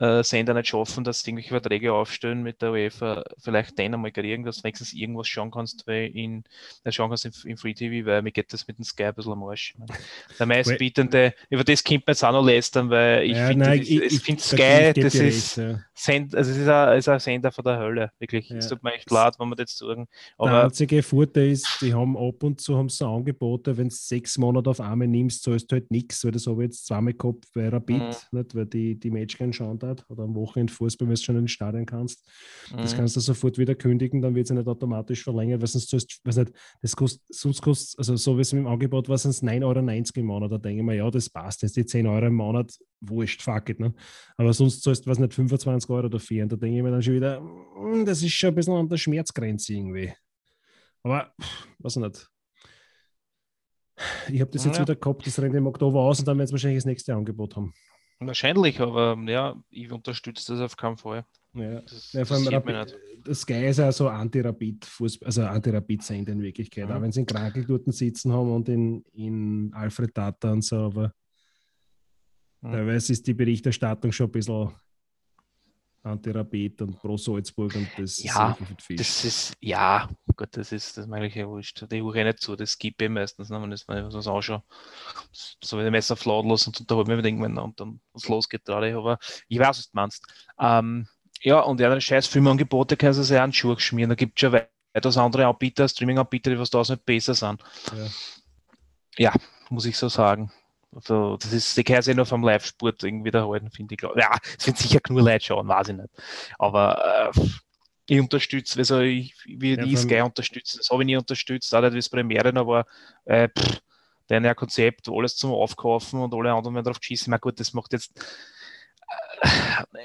äh, Sender nicht schaffen, dass sie irgendwelche Verträge aufstellen mit der UEFA, vielleicht dann einmal kriegen, dass du wenigstens irgendwas schauen kannst, weil in, äh, schauen kannst im, im Free TV, weil mir geht das mit dem Sky ein bisschen am Arsch. ne. Der meistbietende, über das könnte man jetzt auch noch lästern, weil ich Ja, finde, da ich Sky, das ist, ja. Send, also es ist ein, ist ein Sender von der Hölle, wirklich. Ja. Es tut mir echt leid, wenn wir das sagen. Der Aber einzige Vorteil ist, die haben ab und zu haben so Angebote, wenn du sechs Monate auf einmal nimmst, zahlst du halt nichts, weil das habe ich jetzt zweimal gehabt bei Rapid, Mhm. nicht, weil die, die Match keinen schauen hat oder am Wochenende Fußball, wenn du schon in den Stadion kannst. Das Mhm. kannst du sofort wieder kündigen, dann wird es ja nicht automatisch verlängert, weil sonst weiß nicht, das kostet, sonst kostet, also so wie es im Angebot war, sind es 9,90 Euro im Monat. Da denke ich mir, ja, das passt, jetzt die 10 Euro im Monat, wurscht, fuck it. Ne? Aber sonst zahlst du, was nicht, 25 Euro dafür. Und da denke ich mir dann schon wieder, mm, das ist schon ein bisschen an der Schmerzgrenze irgendwie. Aber, weiß ich nicht. Ich habe das jetzt Ja. wieder gehabt, das rennt im Oktober aus und dann werden sie wahrscheinlich das nächste Angebot haben. Wahrscheinlich, aber ja, ich unterstütze das auf keinen Fall. Ja. Das Ja, vor allem mich Rapid, das Sky ist ja so Anti-Rapid, also Anti-Rapid-Sender in Wirklichkeit, Mhm. auch wenn sie in Krakel dort sitzen haben und in, in Alfred Tata und so, aber Mhm. teilweise ist die Berichterstattung schon ein bisschen Anti-Rapid und pro Salzburg und das Ja, ist. Das ist, ja, gut, das ist, das mir eigentlich ja wurscht. Die ich nicht zu, das gibt ich meistens, ne, wenn ich mir was anschaue. So wie der Messer flautlos und unterhalb mich mit irgendwann und dann was losgeht gerade. Aber ich weiß, was du meinst. Ähm, ja, und ja, scheiß Filmangebote kannst du auch an den Schuh schmieren. Da gibt es schon weitaus andere Anbieter, Streaming-Anbieter, die was da nicht besser sind. Ja. Ja, muss ich so sagen. Also, das ist, die kann sich nur vom Live-Sport irgendwie da halten, finde ich. Ja, es sind sicher nur Leute schauen, weiß ich nicht. Aber äh, ich unterstütze, also ich, wie Ja, die vor allem- Sky unterstützen, das habe ich nie unterstützt, auch nicht wie es Premiere noch war. Äh, pff, deren ja Konzept, alles zum Aufkaufen und alle anderen werden drauf geschissen. Na gut, das macht jetzt. Äh,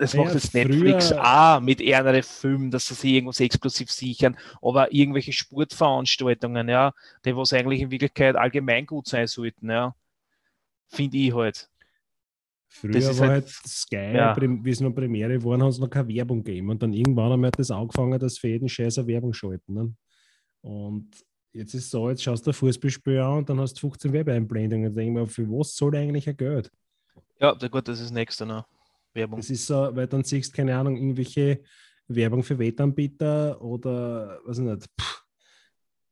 das Ja, macht jetzt Netflix auch mit eher Filmen, dass sie sich irgendwas exklusiv sichern, aber irgendwelche Sportveranstaltungen, ja, die was eigentlich in Wirklichkeit allgemein gut sein sollten, ja, finde ich halt. Früher war halt- halt Sky, ja. Wie es noch Premiere waren, haben sie noch keine Werbung gegeben. Und dann irgendwann einmal hat das angefangen, dass für jeden Scheiß eine Werbung schalten. Ne? Und jetzt ist es so, jetzt schaust du ein Fußballspiel an und dann hast du 15 Werbeeinblendungen. Und denke ich mir, für was soll eigentlich ein Geld? Ja, gut, das ist das nächste noch. Werbung. Das ist so, weil dann siehst du, keine Ahnung, irgendwelche Werbung für Wettanbieter oder was nicht. Pff,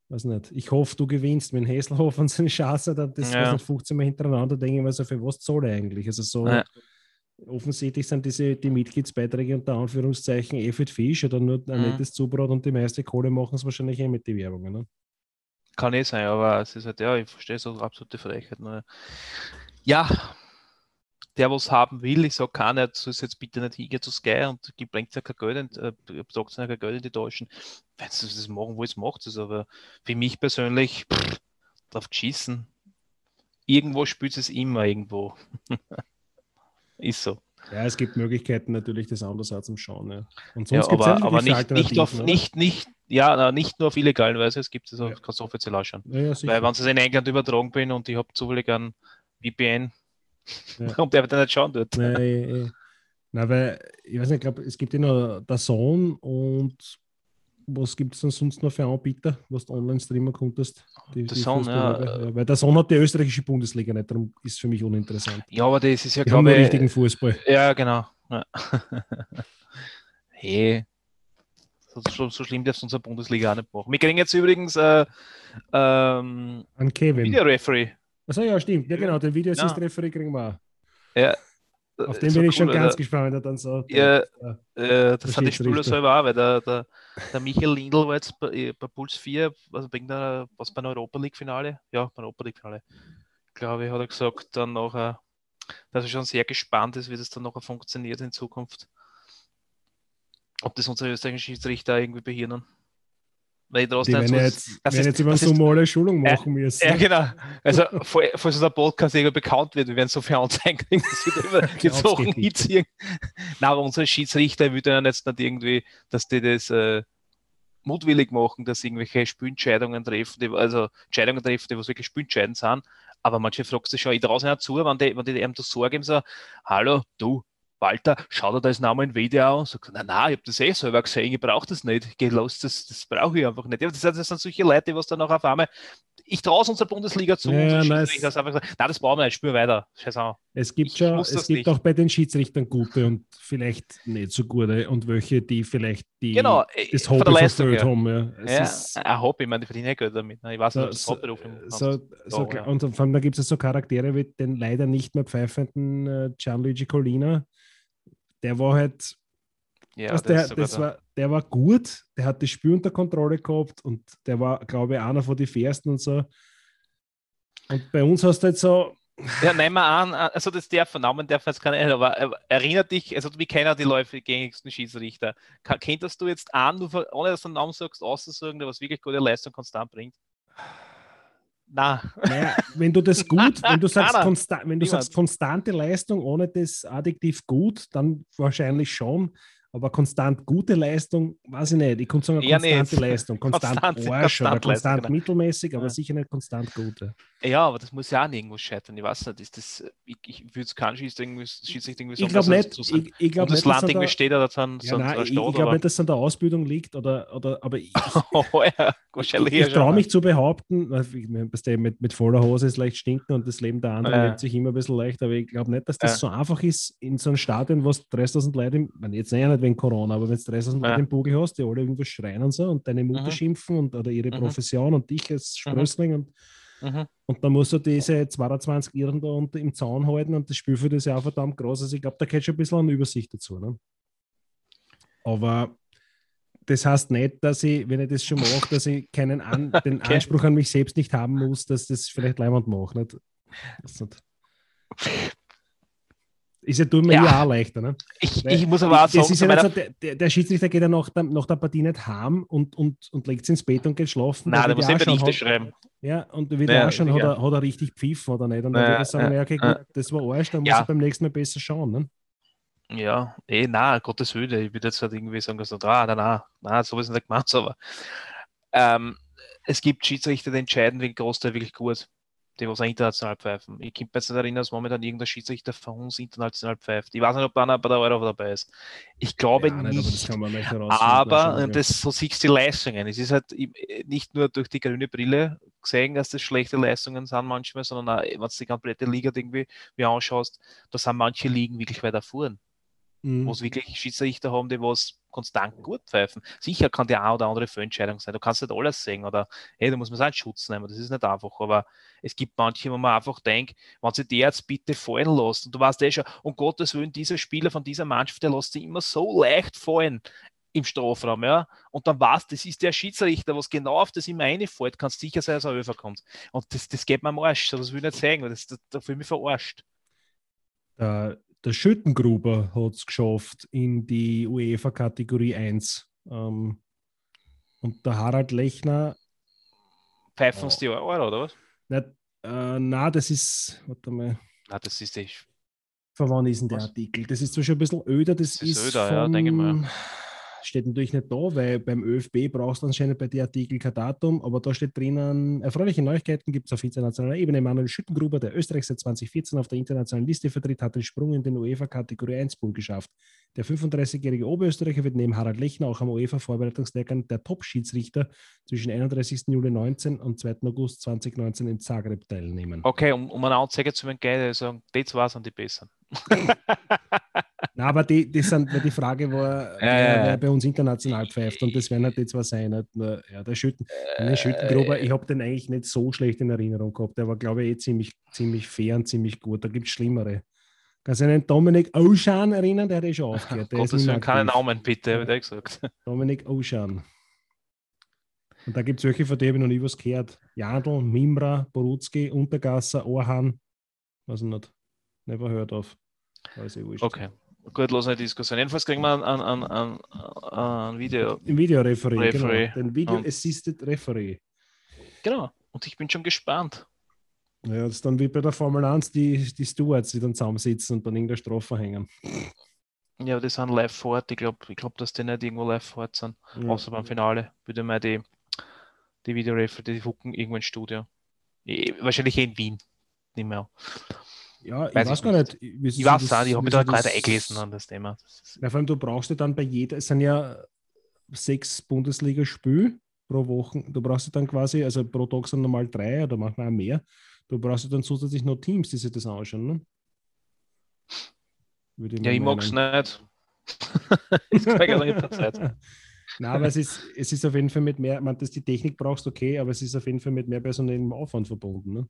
weiß nicht. Ich hoffe, du gewinnst, wenn Häselhoff und seine Chance hat, das Ja. was nicht 15 Mal hintereinander, denke ich mir so, für was soll er eigentlich? Also so Ja. offensichtlich sind diese die Mitgliedsbeiträge unter Anführungszeichen eh für Fisch oder nur ein Mhm. nettes Zubrot und die meiste Kohle machen es wahrscheinlich eh mit den Werbungen. Ne? Kann eh sein, aber es ist halt, ja, ich verstehe so absolute Frechheit. Nur. Ja, der, was haben will, ich sage keiner, du sollst jetzt bitte nicht hingehen zu Sky und bringt ja kein Geld, äh, sagt ja kein Geld in die Taschen. Wenn sie das machen wollen, macht es, aber für mich persönlich, pff, drauf geschissen. Irgendwo spielt es immer irgendwo. ist so. Ja, es gibt Möglichkeiten natürlich, das anders zum Schauen. Ja. Und sonst gibt's aber, ja aber viele nicht, nicht, auf, oder? nicht, nicht, ja, nicht nur auf illegalen Weise, es gibt es auch, Ja. kannst du offiziell ausschauen. Ja, ja. Weil wenn es in England übertragen bin und ich habe zufällig einen VPN, Ja. kommt der dann nicht schauen dort. Nein, eh. Nein, weil, ich weiß nicht, ich glaube, es gibt ja noch der Sohn und was gibt es denn sonst noch für Anbieter, was du online streamen konntest? Die, Der Fußball- ja, ja, Weil der Sohn hat die österreichische Bundesliga nicht, darum ist für mich uninteressant. Ja, aber das ist ja, Die glaube richtigen ich. Fußball. Ja, genau. Ja. hey. So, so, so schlimm darfst du unsere Bundesliga auch nicht machen. Wir kriegen jetzt übrigens äh, ähm, An Kevin. Videoreferee. Achso, ja, stimmt. Ja, genau, den video Ja. Referee kriegen wir auch. Ja. Auf den So bin ich schon cool, ganz äh, gespannt, wenn er dann so. Ja. ja. Äh, das sind die. Spieler selber auch, weil der, der, der Michael Lindl war jetzt bei, äh, bei Puls 4, also wegen der, was beim Europa League-Finale, ja, beim Europa League-Finale, glaube ich, hat er gesagt, dann nachher, dass er schon sehr gespannt ist, wie das dann nachher funktioniert in Zukunft. Ob das unsere österreichischen Schiedsrichter irgendwie behirnen. Weil ich Die draußen werden jetzt, das ist- jetzt mal eine Schulung Äh, machen müssen. ja, genau. Also, vor- falls unser Podcast irgendwie bekannt wird, wir werden so viele Anzeigen kriegen, dass wir da immer die Sachen hinziehen. Nein, aber unsere Schiedsrichter würden ja jetzt nicht irgendwie, dass die das äh, mutwillig machen, dass sie irgendwelche Spielentscheidungen treffen, die, also Entscheidungen treffen, die was wirklich spielentscheidend sind. Aber manche fragst du schon, ich traue nicht zu, wenn die, wenn die einem das sagen, so, hallo, du, Walter, schau dir das Namen im Video an. Sagt, nein, nein, ich habe das eh selber gesehen, ich brauche das nicht. Geh los, das, das brauche ich einfach nicht. Ja, das, das sind solche Leute, die was dann auch auf einmal, ich traue es unserer Bundesliga zu. Ja, unsere nein, Schiedsrichter es- sagen einfach, nein, das brauchen wir nicht, spiel weiter. Scheiß an. Es gibt Ich schon, muss es das gibt nicht. auch bei den Schiedsrichtern gute und vielleicht nicht so gute und welche, die vielleicht die Genau, äh, das Hobby verfüllt haben. Ja. Es Ja, ist, ein Hobby, ich meine, die verdienen ja Geld damit. ne? Ich weiß nicht, ob das so, Hauptberuf so, so, so, ja. Und vor allem da gibt es so Charaktere wie den leider nicht mehr pfeifenden äh, Gianluigi Colina. Der war halt, ja, was der, das war, der war gut, der hat das Spiel unter Kontrolle gehabt und der war, glaube ich, einer von den Fairsten und so. Und bei uns hast du halt so, Ja, nehmen wir an, also das darf Namen darf jetzt keine, aber äh, erinnert dich, also wir kennen die Läufe gängigsten Schiedsrichter. Kenntest du jetzt an, ohne dass du einen Namen sagst, auszusagen, der was wirklich gute Leistung konstant bringt? Na, Naja, wenn du das gut, wenn du sagst, konsta wenn du sagst konstante Leistung ohne das Adjektiv gut, dann wahrscheinlich schon. Aber konstant gute Leistung, weiß ich nicht. Ich könnte sagen, konstante nicht. Leistung. Konstant Konstant- Arsch oder konstant konstant genau. mittelmäßig, aber Ja. sicher nicht konstant gute. Ja, aber das muss ja auch irgendwo scheitern. Ich weiß nicht, ist das, ich, ich würde es keinen Schiedsrichter irgendwie, Schiedsrichter irgendwie Ich glaube nicht. Ich, ich glaub und das nicht, Land an irgendwie der- steht oder dann Ja, so nein, ein ich, ich glaube nicht, dass es an der Ausbildung liegt oder, oder aber ich, oh, ja, wahrscheinlich ich, ich traue mich zu behaupten, ich mit, mit voller Hose ist leicht stinken und das Leben der anderen Ja. sich immer ein bisschen leicht, aber ich glaube nicht, dass das Ja. so einfach ist, in so einem Stadion, wo du 30.000 Leute, im, jetzt ja nicht wegen Corona, aber wenn du 30.000 Ja. Leute im Bugel hast, die alle irgendwo schreien und so und deine Mutter Mhm. schimpfen und oder ihre Mhm. Profession und dich als Sprössling und, Mhm. und dann musst du diese 22 Irren da unter im Zaun halten und das Spielfeld ist ja auch verdammt groß, also ich glaube, da gehört schon ein bisschen eine Übersicht dazu. Ne? Aber das heißt nicht, dass ich, wenn ich das schon mache, dass ich keinen an, den Okay. Anspruch an mich selbst nicht haben muss, dass das vielleicht jemand macht. Nicht? Das nicht. Ist ja tut mir Ja. ja. auch leichter. Ne? Ich, Weil ich muss aber auch das sagen, ist ja nicht so, der, der, Schiedsrichter geht ja nach der, nach der Partie nicht heim und, und, und legt sich ins Bett und geht schlafen. nein, Da muss Berichte hat- schreiben. Ja, und wieder Ja, auch schon, hat er, hat er richtig pfiffen oder nicht. Und dann Ja, würde ich sagen, ja, ja, okay, gut, das war Arsch, dann muss ich beim nächsten Mal besser schauen. Ne? Ja, eh, na, Gottes Willen. Ich würde jetzt halt irgendwie sagen, dass ah, na, na, so ist nicht gemeint, aber ähm, es gibt Schiedsrichter, die entscheiden wegen Großteil wirklich gut, die was auch international pfeifen. Ich kann mich jetzt nicht erinnern, dass momentan irgendein Schiedsrichter von uns international pfeift. Ich weiß nicht, ob da einer bei der Euro dabei ist. Ich glaube Ja, nicht. aber das kann man nicht. Aber das, so siehst du die Leistungen. Es ist halt im- nicht nur durch die grüne Brille gesehen, dass das schlechte Leistungen sind manchmal, sondern auch, wenn du die komplette Liga irgendwie wie anschaust, da sind manche Ligen wirklich weiter vorn Mhm. wo es wirklich Schiedsrichter haben, die was konstant gut pfeifen. Sicher kann die eine oder andere Fehlentscheidung sein. Du kannst nicht alles sehen oder hey, da muss man seinen Schutz nehmen. Das ist nicht einfach. Aber es gibt manche, wo man einfach denkt, wenn sie der jetzt bitte fallen lässt und du weißt eh schon, um Gottes Willen, dieser Spieler von dieser Mannschaft, der lässt sich immer so leicht fallen im Strafraum, ja. Und dann weißt das ist der Schiedsrichter, was genau auf das immer reinfällt, kannst sicher sein, dass er überkommt. Und das, das geht mir am Arsch. So, das will ich nicht sagen, das, das, da fühle ich mich verarscht. Der, der Schüttengruber hat es geschafft in die UEFA-Kategorie 1. Ähm, und der Harald Lechner, Pfeifen Oh. die Euro, oder was? nicht, äh, na, das ist, warte mal, Na, das ist die von wann ist denn der Was? Artikel? Das ist zwar schon ein bisschen öder, das, Das ist ist, öder, ja, von, denke ich mal. Steht natürlich nicht da, weil beim ÖFB brauchst du anscheinend bei den Artikel kein Datum, aber da steht drinnen, erfreuliche Neuigkeiten gibt es auf internationaler Ebene. Manuel Schüttengruber, der Österreich seit 2014 auf der internationalen Liste vertritt, hat den Sprung in den UEFA-Kategorie 1-Pool geschafft. Der 35-jährige Oberösterreicher wird neben Harald Lechner auch am UEFA-Vorbereitungslehrgang der Top-Schiedsrichter zwischen 31. Juli 19 und 2. August 2019 in Zagreb teilnehmen. Okay, um, um eine Anzeige zu entgehen, sagen, die zwei sind die besseren. Na, aber die, die, sind, die Frage war, Ja, wer, wer bei uns international pfeift und das werden halt die zwei sein. Nicht nur, ja, der Schütten, der Schüttengruber, ich habe den eigentlich nicht so schlecht in Erinnerung gehabt. Der war, glaube ich, eh ziemlich, ziemlich fair und ziemlich gut. Da gibt es Schlimmere. Kannst du an den Dominik Ocean erinnern? Der hat eh schon aufgehört. Der ist Gottes nicht mehr Willen, keine aktiv. Namen bitte, habe ich dir gesagt. Dominik Ocean. Und da gibt es solche, von denen habe ich noch nie was gehört. Jadl, Mimra, Borutski, Untergasser, Orhan. Was nicht. Never heard of. Weiß ich wurscht. Okay, gut, los eine Diskussion. Jedenfalls kriegen wir ein, ein, ein, ein, ein Video. Im Videoreferee, Referee. genau. Den Video Und- Assisted Referee. Genau, und ich bin schon gespannt. Ja, das ist dann wie bei der Formel 1, die, die Stewards, die dann zusammensitzen und dann irgendeine Strafe hängen. Ja, die sind live vor Ort. Ich glaube, ich glaub, dass die nicht irgendwo live vor Ort sind. Ja. Außer beim Finale. Würde mal die, die Videoreferee, die hucken irgendwo ins Studio. Eh, Wahrscheinlich eh in Wien. Nicht mehr. Ja, ich Weiß weiß, ich gar nicht. nicht. Ich weiß das- auch, ich habe mich da gerade eingelesen an das Thema. Ja, vor allem, du brauchst ja dann bei jeder, es sind ja sechs Bundesligaspiele pro Woche. Du brauchst ja dann quasi, also pro Tag sind normal drei oder manchmal auch mehr. Du brauchst ja dann zusätzlich noch Teams, die sich das anschauen. Ne? Würde ja, ich mag es nicht. Nein, aber es ist, es ist auf jeden Fall mit mehr, man, dass die Technik brauchst, okay, aber es ist auf jeden Fall mit mehr personellem Aufwand verbunden. Ne?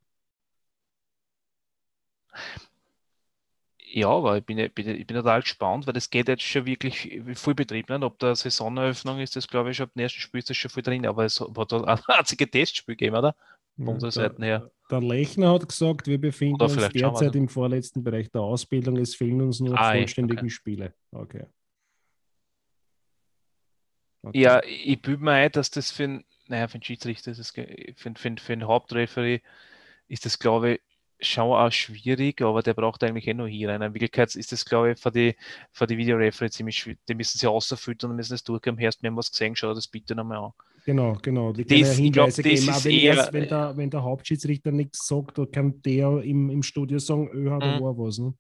Ja, aber ich bin, ich bin, total gespannt, weil das geht jetzt schon wirklich voll Betrieb. Nicht? Ob der Saisoneröffnung ist, das glaube ich schon ab dem ersten Spiel ist das schon voll drin, aber es hat da ein einziges Testspiel gegeben, oder? Von unserer der, Seite her. der Lechner hat gesagt, wir befinden Oder uns derzeit im vorletzten Bereich der Ausbildung. Es fehlen uns nur Ah, ja, vollständige okay. Spiele. Okay. Okay. Ja, ich bilde mir ein, dass das für einen, naja, für einen Schiedsrichter, ist für, für, für einen Hauptreferee ist das, glaube ich, schon auch schwierig, aber der braucht eigentlich eh nur hier rein. In Wirklichkeit ist das, glaube ich, für die, für die Videoreferee ziemlich schwierig. Die müssen sie außerfüttern und müssen das durchgehen. Wir haben was gesehen, schau das bitte nochmal an. Genau, genau. Die Das- ja ich glaub, das geben. Ist wenn, eher- erst, wenn, der, wenn der Hauptschiedsrichter nichts sagt, da kann der im, im Studio sagen, öh, er Mhm. war was. Ne?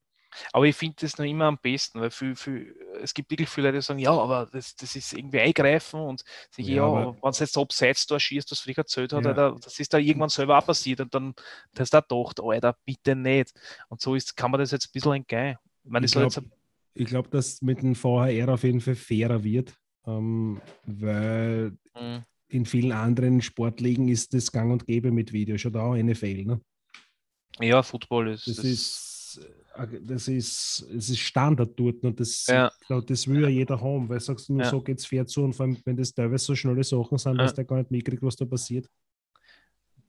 Aber ich finde das noch immer am besten, weil viel, viel, es gibt wirklich viele Leute, die sagen, ja, aber das, das ist irgendwie eingreifen und sich, Ja, ja, wenn es jetzt abseits da schießt, was Frick erzählt hat, Ja. Alter, das ist da irgendwann selber auch passiert und dann hast du auch gedacht, Alter, bitte nicht. Und so ist, kann man das jetzt ein bisschen entgehen. Ich meine, Ich das soll glaub- glaube, dass mit dem VHR auf jeden Fall fairer wird, ähm, weil Mm, in vielen anderen Sportligen ist das gang und gäbe mit Video, schon da auch NFL. Ne? ja, Football ist, Das, ist, äh, das ist, es ist Standard dort und das, Ja. glaub, das will ja jeder haben, weil sagst du nur Ja. so geht's fair zu und vor allem, wenn das teilweise so schnelle Sachen sind, dass Ja. der gar nicht mitkriegt, was da passiert.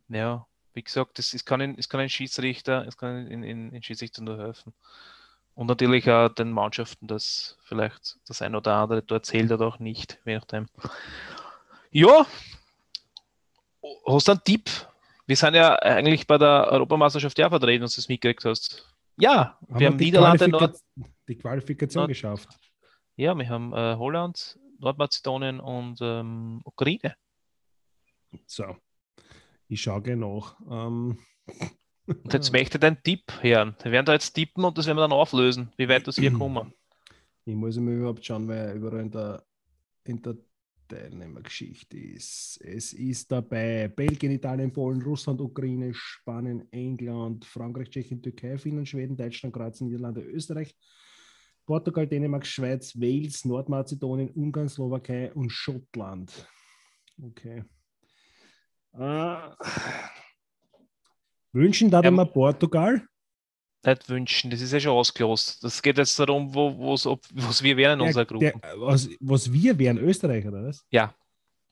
ja, wie gesagt, das, es, kann ein, es kann ein Schiedsrichter, es kann in, in, in Schiedsrichter nur helfen. Und natürlich auch den Mannschaften, dass vielleicht das ein oder andere dort zählt oder auch nicht, je nachdem. Ja, hast du einen Tipp? Wir sind ja eigentlich bei der Europameisterschaft ja vertreten, dass du es mitgekriegt hast. Ja, wir haben die Niederlande, Qualifika- Nord die Qualifikation Nord- geschafft. ja, wir haben äh, Holland, Nordmazedonien und ähm, Ukraine. So, ich schaue nach. Ähm, Und jetzt möchte ich deinen Tipp hören. Wir werden da jetzt tippen und das werden wir dann auflösen, wie weit das hier kommen. Ich muss mir überhaupt schauen, wer überall in der, in der Teilnehmergeschichte ist. Es ist dabei Belgien, Italien, Polen, Russland, Ukraine, Spanien, England, Frankreich, Tschechien, Türkei, Finnland, Schweden, Deutschland, Kroatien, Niederlande, Österreich, Portugal, Dänemark, Schweiz, Wales, Nordmazedonien, Ungarn, Slowakei und Schottland. Okay. Äh, wünschen da Ähm, mal Portugal? Nicht wünschen, das ist ja schon ausgelost. Das geht jetzt darum, wo, wo's, ob, was wir wären in unserer Der- Gruppe. Der, was, was wir wären, Österreich, oder was? Ja.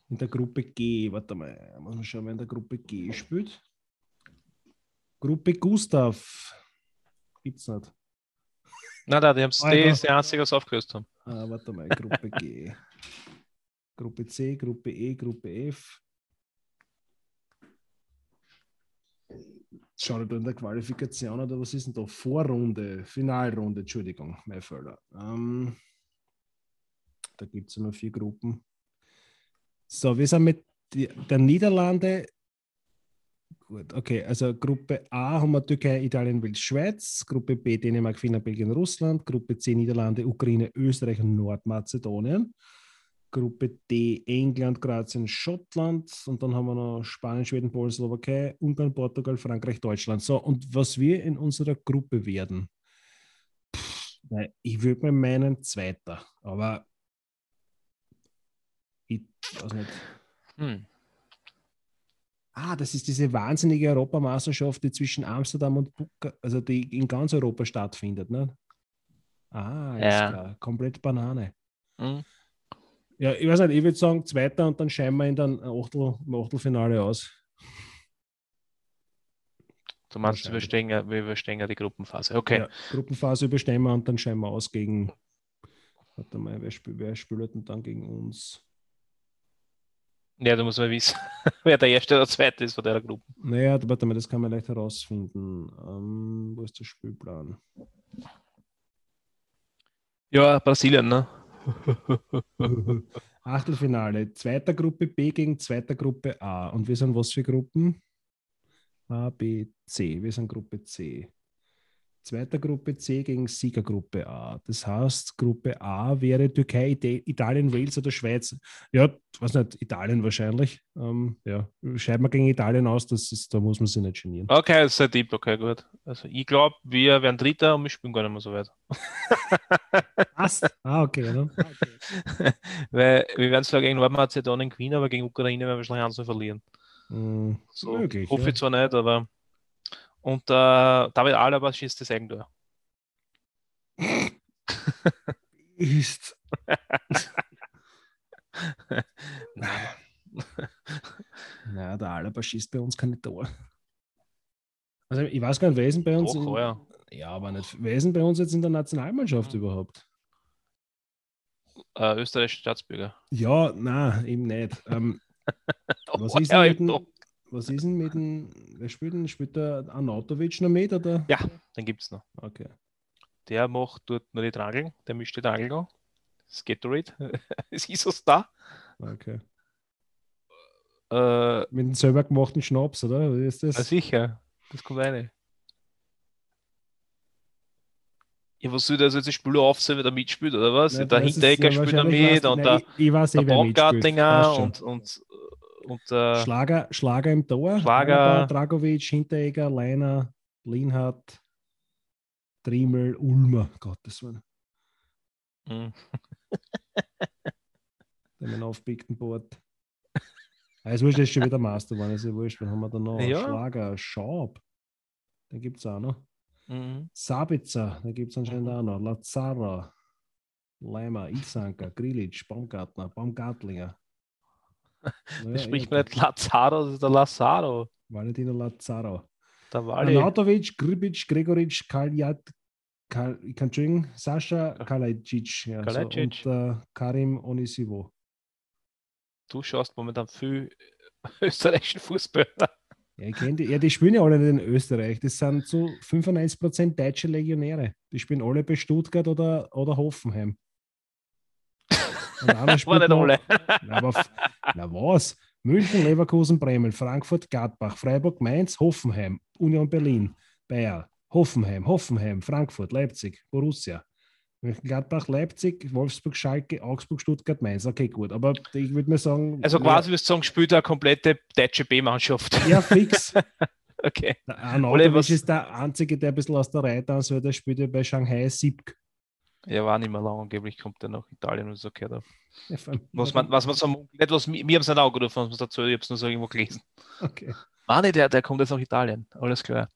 In der Gruppe G, warte mal, muss man schauen, wer in der Gruppe G spielt. Gruppe Gustav. Gibt's nicht. Nein, nein, die haben Alter. das ist der einzige, was aufgelöst haben. Ah, warte mal, Gruppe G. Gruppe C, Gruppe E, Gruppe F. Schau da in der Qualifikation oder was ist denn da? Vorrunde, Finalrunde, Entschuldigung, mein Fehler. Ähm, da gibt es ja nur vier Gruppen. So, wir sind mit der Niederlande. Gut, okay, also Gruppe A haben wir Türkei, Italien, Wales, Schweiz, Gruppe B Dänemark, Finnland, Belgien, Russland, Gruppe C Niederlande, Ukraine, Österreich und Nordmazedonien. Gruppe D England, Kroatien, Schottland und dann haben wir noch Spanien, Schweden, Polen, Slowakei, Ungarn, Portugal, Frankreich, Deutschland. So, und was wir in unserer Gruppe werden, Pff, ich würde mir meinen Zweiter, aber ich weiß nicht. Hm. Ah, das ist diese wahnsinnige Europameisterschaft, die zwischen Amsterdam und Buka, also die in ganz Europa stattfindet, ne? Ah, ist Ja. klar. Komplett Banane. Hm. Ja, ich weiß nicht, ich würde sagen Zweiter und dann scheinen wir in den Achtel, im Achtelfinale aus. Du meinst, wir überstehen, ja- wir überstehen ja die Gruppenphase. Okay. Ja, Gruppenphase überstehen wir und dann scheinen wir aus gegen. Warte mal, wer, spiel, wer spielt denn dann gegen uns? Ja, du musst mal wissen, wer der Erste oder Zweite ist von der Gruppe. Naja, warte mal, das kann man leicht herausfinden. Ähm, wo ist der Spielplan? Ja, Brasilien, ne? Achtelfinale. Zweiter Gruppe B gegen zweiter Gruppe A. Und wir sind was für Gruppen? A, B, C. Wir sind Gruppe C. Zweiter Gruppe C gegen Siegergruppe A. Das heißt, Gruppe A wäre Türkei, Ita- Italien, Wales oder Schweiz. Ja, weiß nicht, Italien wahrscheinlich. Ähm, ja, scheiden wir gegen Italien aus, das ist, da muss man sich nicht genieren. Okay, das ist ein Tipp, okay, gut. Also ich glaube, wir werden Dritter und wir spielen gar nicht mehr so weit. Passt. Ah, okay. Ne? Weil wir werden zwar gegen Nordmazedonien gewinnen, aber gegen Ukraine werden wir wahrscheinlich 1 verlieren. Mm, So, Möglich, hoffe ja. ich zwar nicht, aber. Und äh, David Alaba schießt das Eigentor. Ist. Nein. Na, der Alaba schießt bei uns keine Tor. Also ich weiß gar nicht, wer ist bei uns? Doch, in, ja. ja, aber nicht. Wer ist bei uns jetzt in der Nationalmannschaft Mhm. überhaupt? Äh, österreichischer Staatsbürger. Ja, nein, eben nicht. Ähm, was, ist denn was ist denn mit dem, wer spielt denn? Spielt der Anatovic noch mit? Oder? Ja. Den gibt es noch. Okay. Der macht dort nur die Trageln, der mischt die Trageln an. Es ist was da. okay. Äh, Mit dem selber gemachten Schnaps, oder? Wie ist das? sicher, das kommt rein. Ja, was soll das jetzt die Spieler aufsehen, wer da mitspielt, oder was? Ja, der Hinteregger ja, spielt wahrscheinlich mit und nein, der, ich, ich der. Baumgartlinger und, und, und äh, Schlager, Schlager im Tor. Schlager. Dragovic, Hinteregger, Leiner, Lienhardt, Trimmel, Ulmer. Gottes Willen. mh, Der mit aufgepickten Board. Also wurscht, ist schon wieder Master geworden. Ist ja wurscht. Wen haben wir da noch? Ja. Schlager, Schaub. Den gibt es auch noch. mh. Sabitzer, den gibt es anscheinend Mhm. auch noch. Lazara, Leimer, Ilsanker, Grilic, Baumgartner, Baumgartlinger. Das spricht eh, man nicht Lazaro, das ist der Lazaro. Valentino Lazaro. Der Wally. Anatovic, Gribic, Gregoric, Kaljat, Kal, ich kann Entschuldigen, Sascha Kalajic ja, so, Kalajic. und äh, Karim Onisivo. Du schaust momentan viel österreichischen Fußball. Ja, die, ja, die spielen ja alle nicht in Österreich. Das sind zu 95% deutsche Legionäre. Die spielen alle bei Stuttgart oder, oder Hoffenheim. War nicht alle. Na, aber, na was? München, Leverkusen, Bremen, Frankfurt, Gladbach, Freiburg, Mainz, Hoffenheim, Union Berlin, Bayer, Hoffenheim, Hoffenheim, Frankfurt, Leipzig, Borussia. Gladbach, Leipzig, Wolfsburg, Schalke, Augsburg, Stuttgart, Mainz. Okay, gut. Aber ich würde mir sagen. Also quasi, wirst du sagen, spielt eine komplette deutsche B-Mannschaft. Ja, fix. Okay. Arnautovic ist der Einzige, der ein bisschen aus der Reihe tanzt, weil der spielt ja bei Shanghai Sipk. Ja, war nicht mehr lang, angeblich kommt er nach Italien und so gehört. habe. Ja, Was man, was man so, nicht was, wir haben es nicht davon, was dazu, ich habe es nur so irgendwo gelesen. Okay. Nee, der, der kommt jetzt nach Italien, alles klar.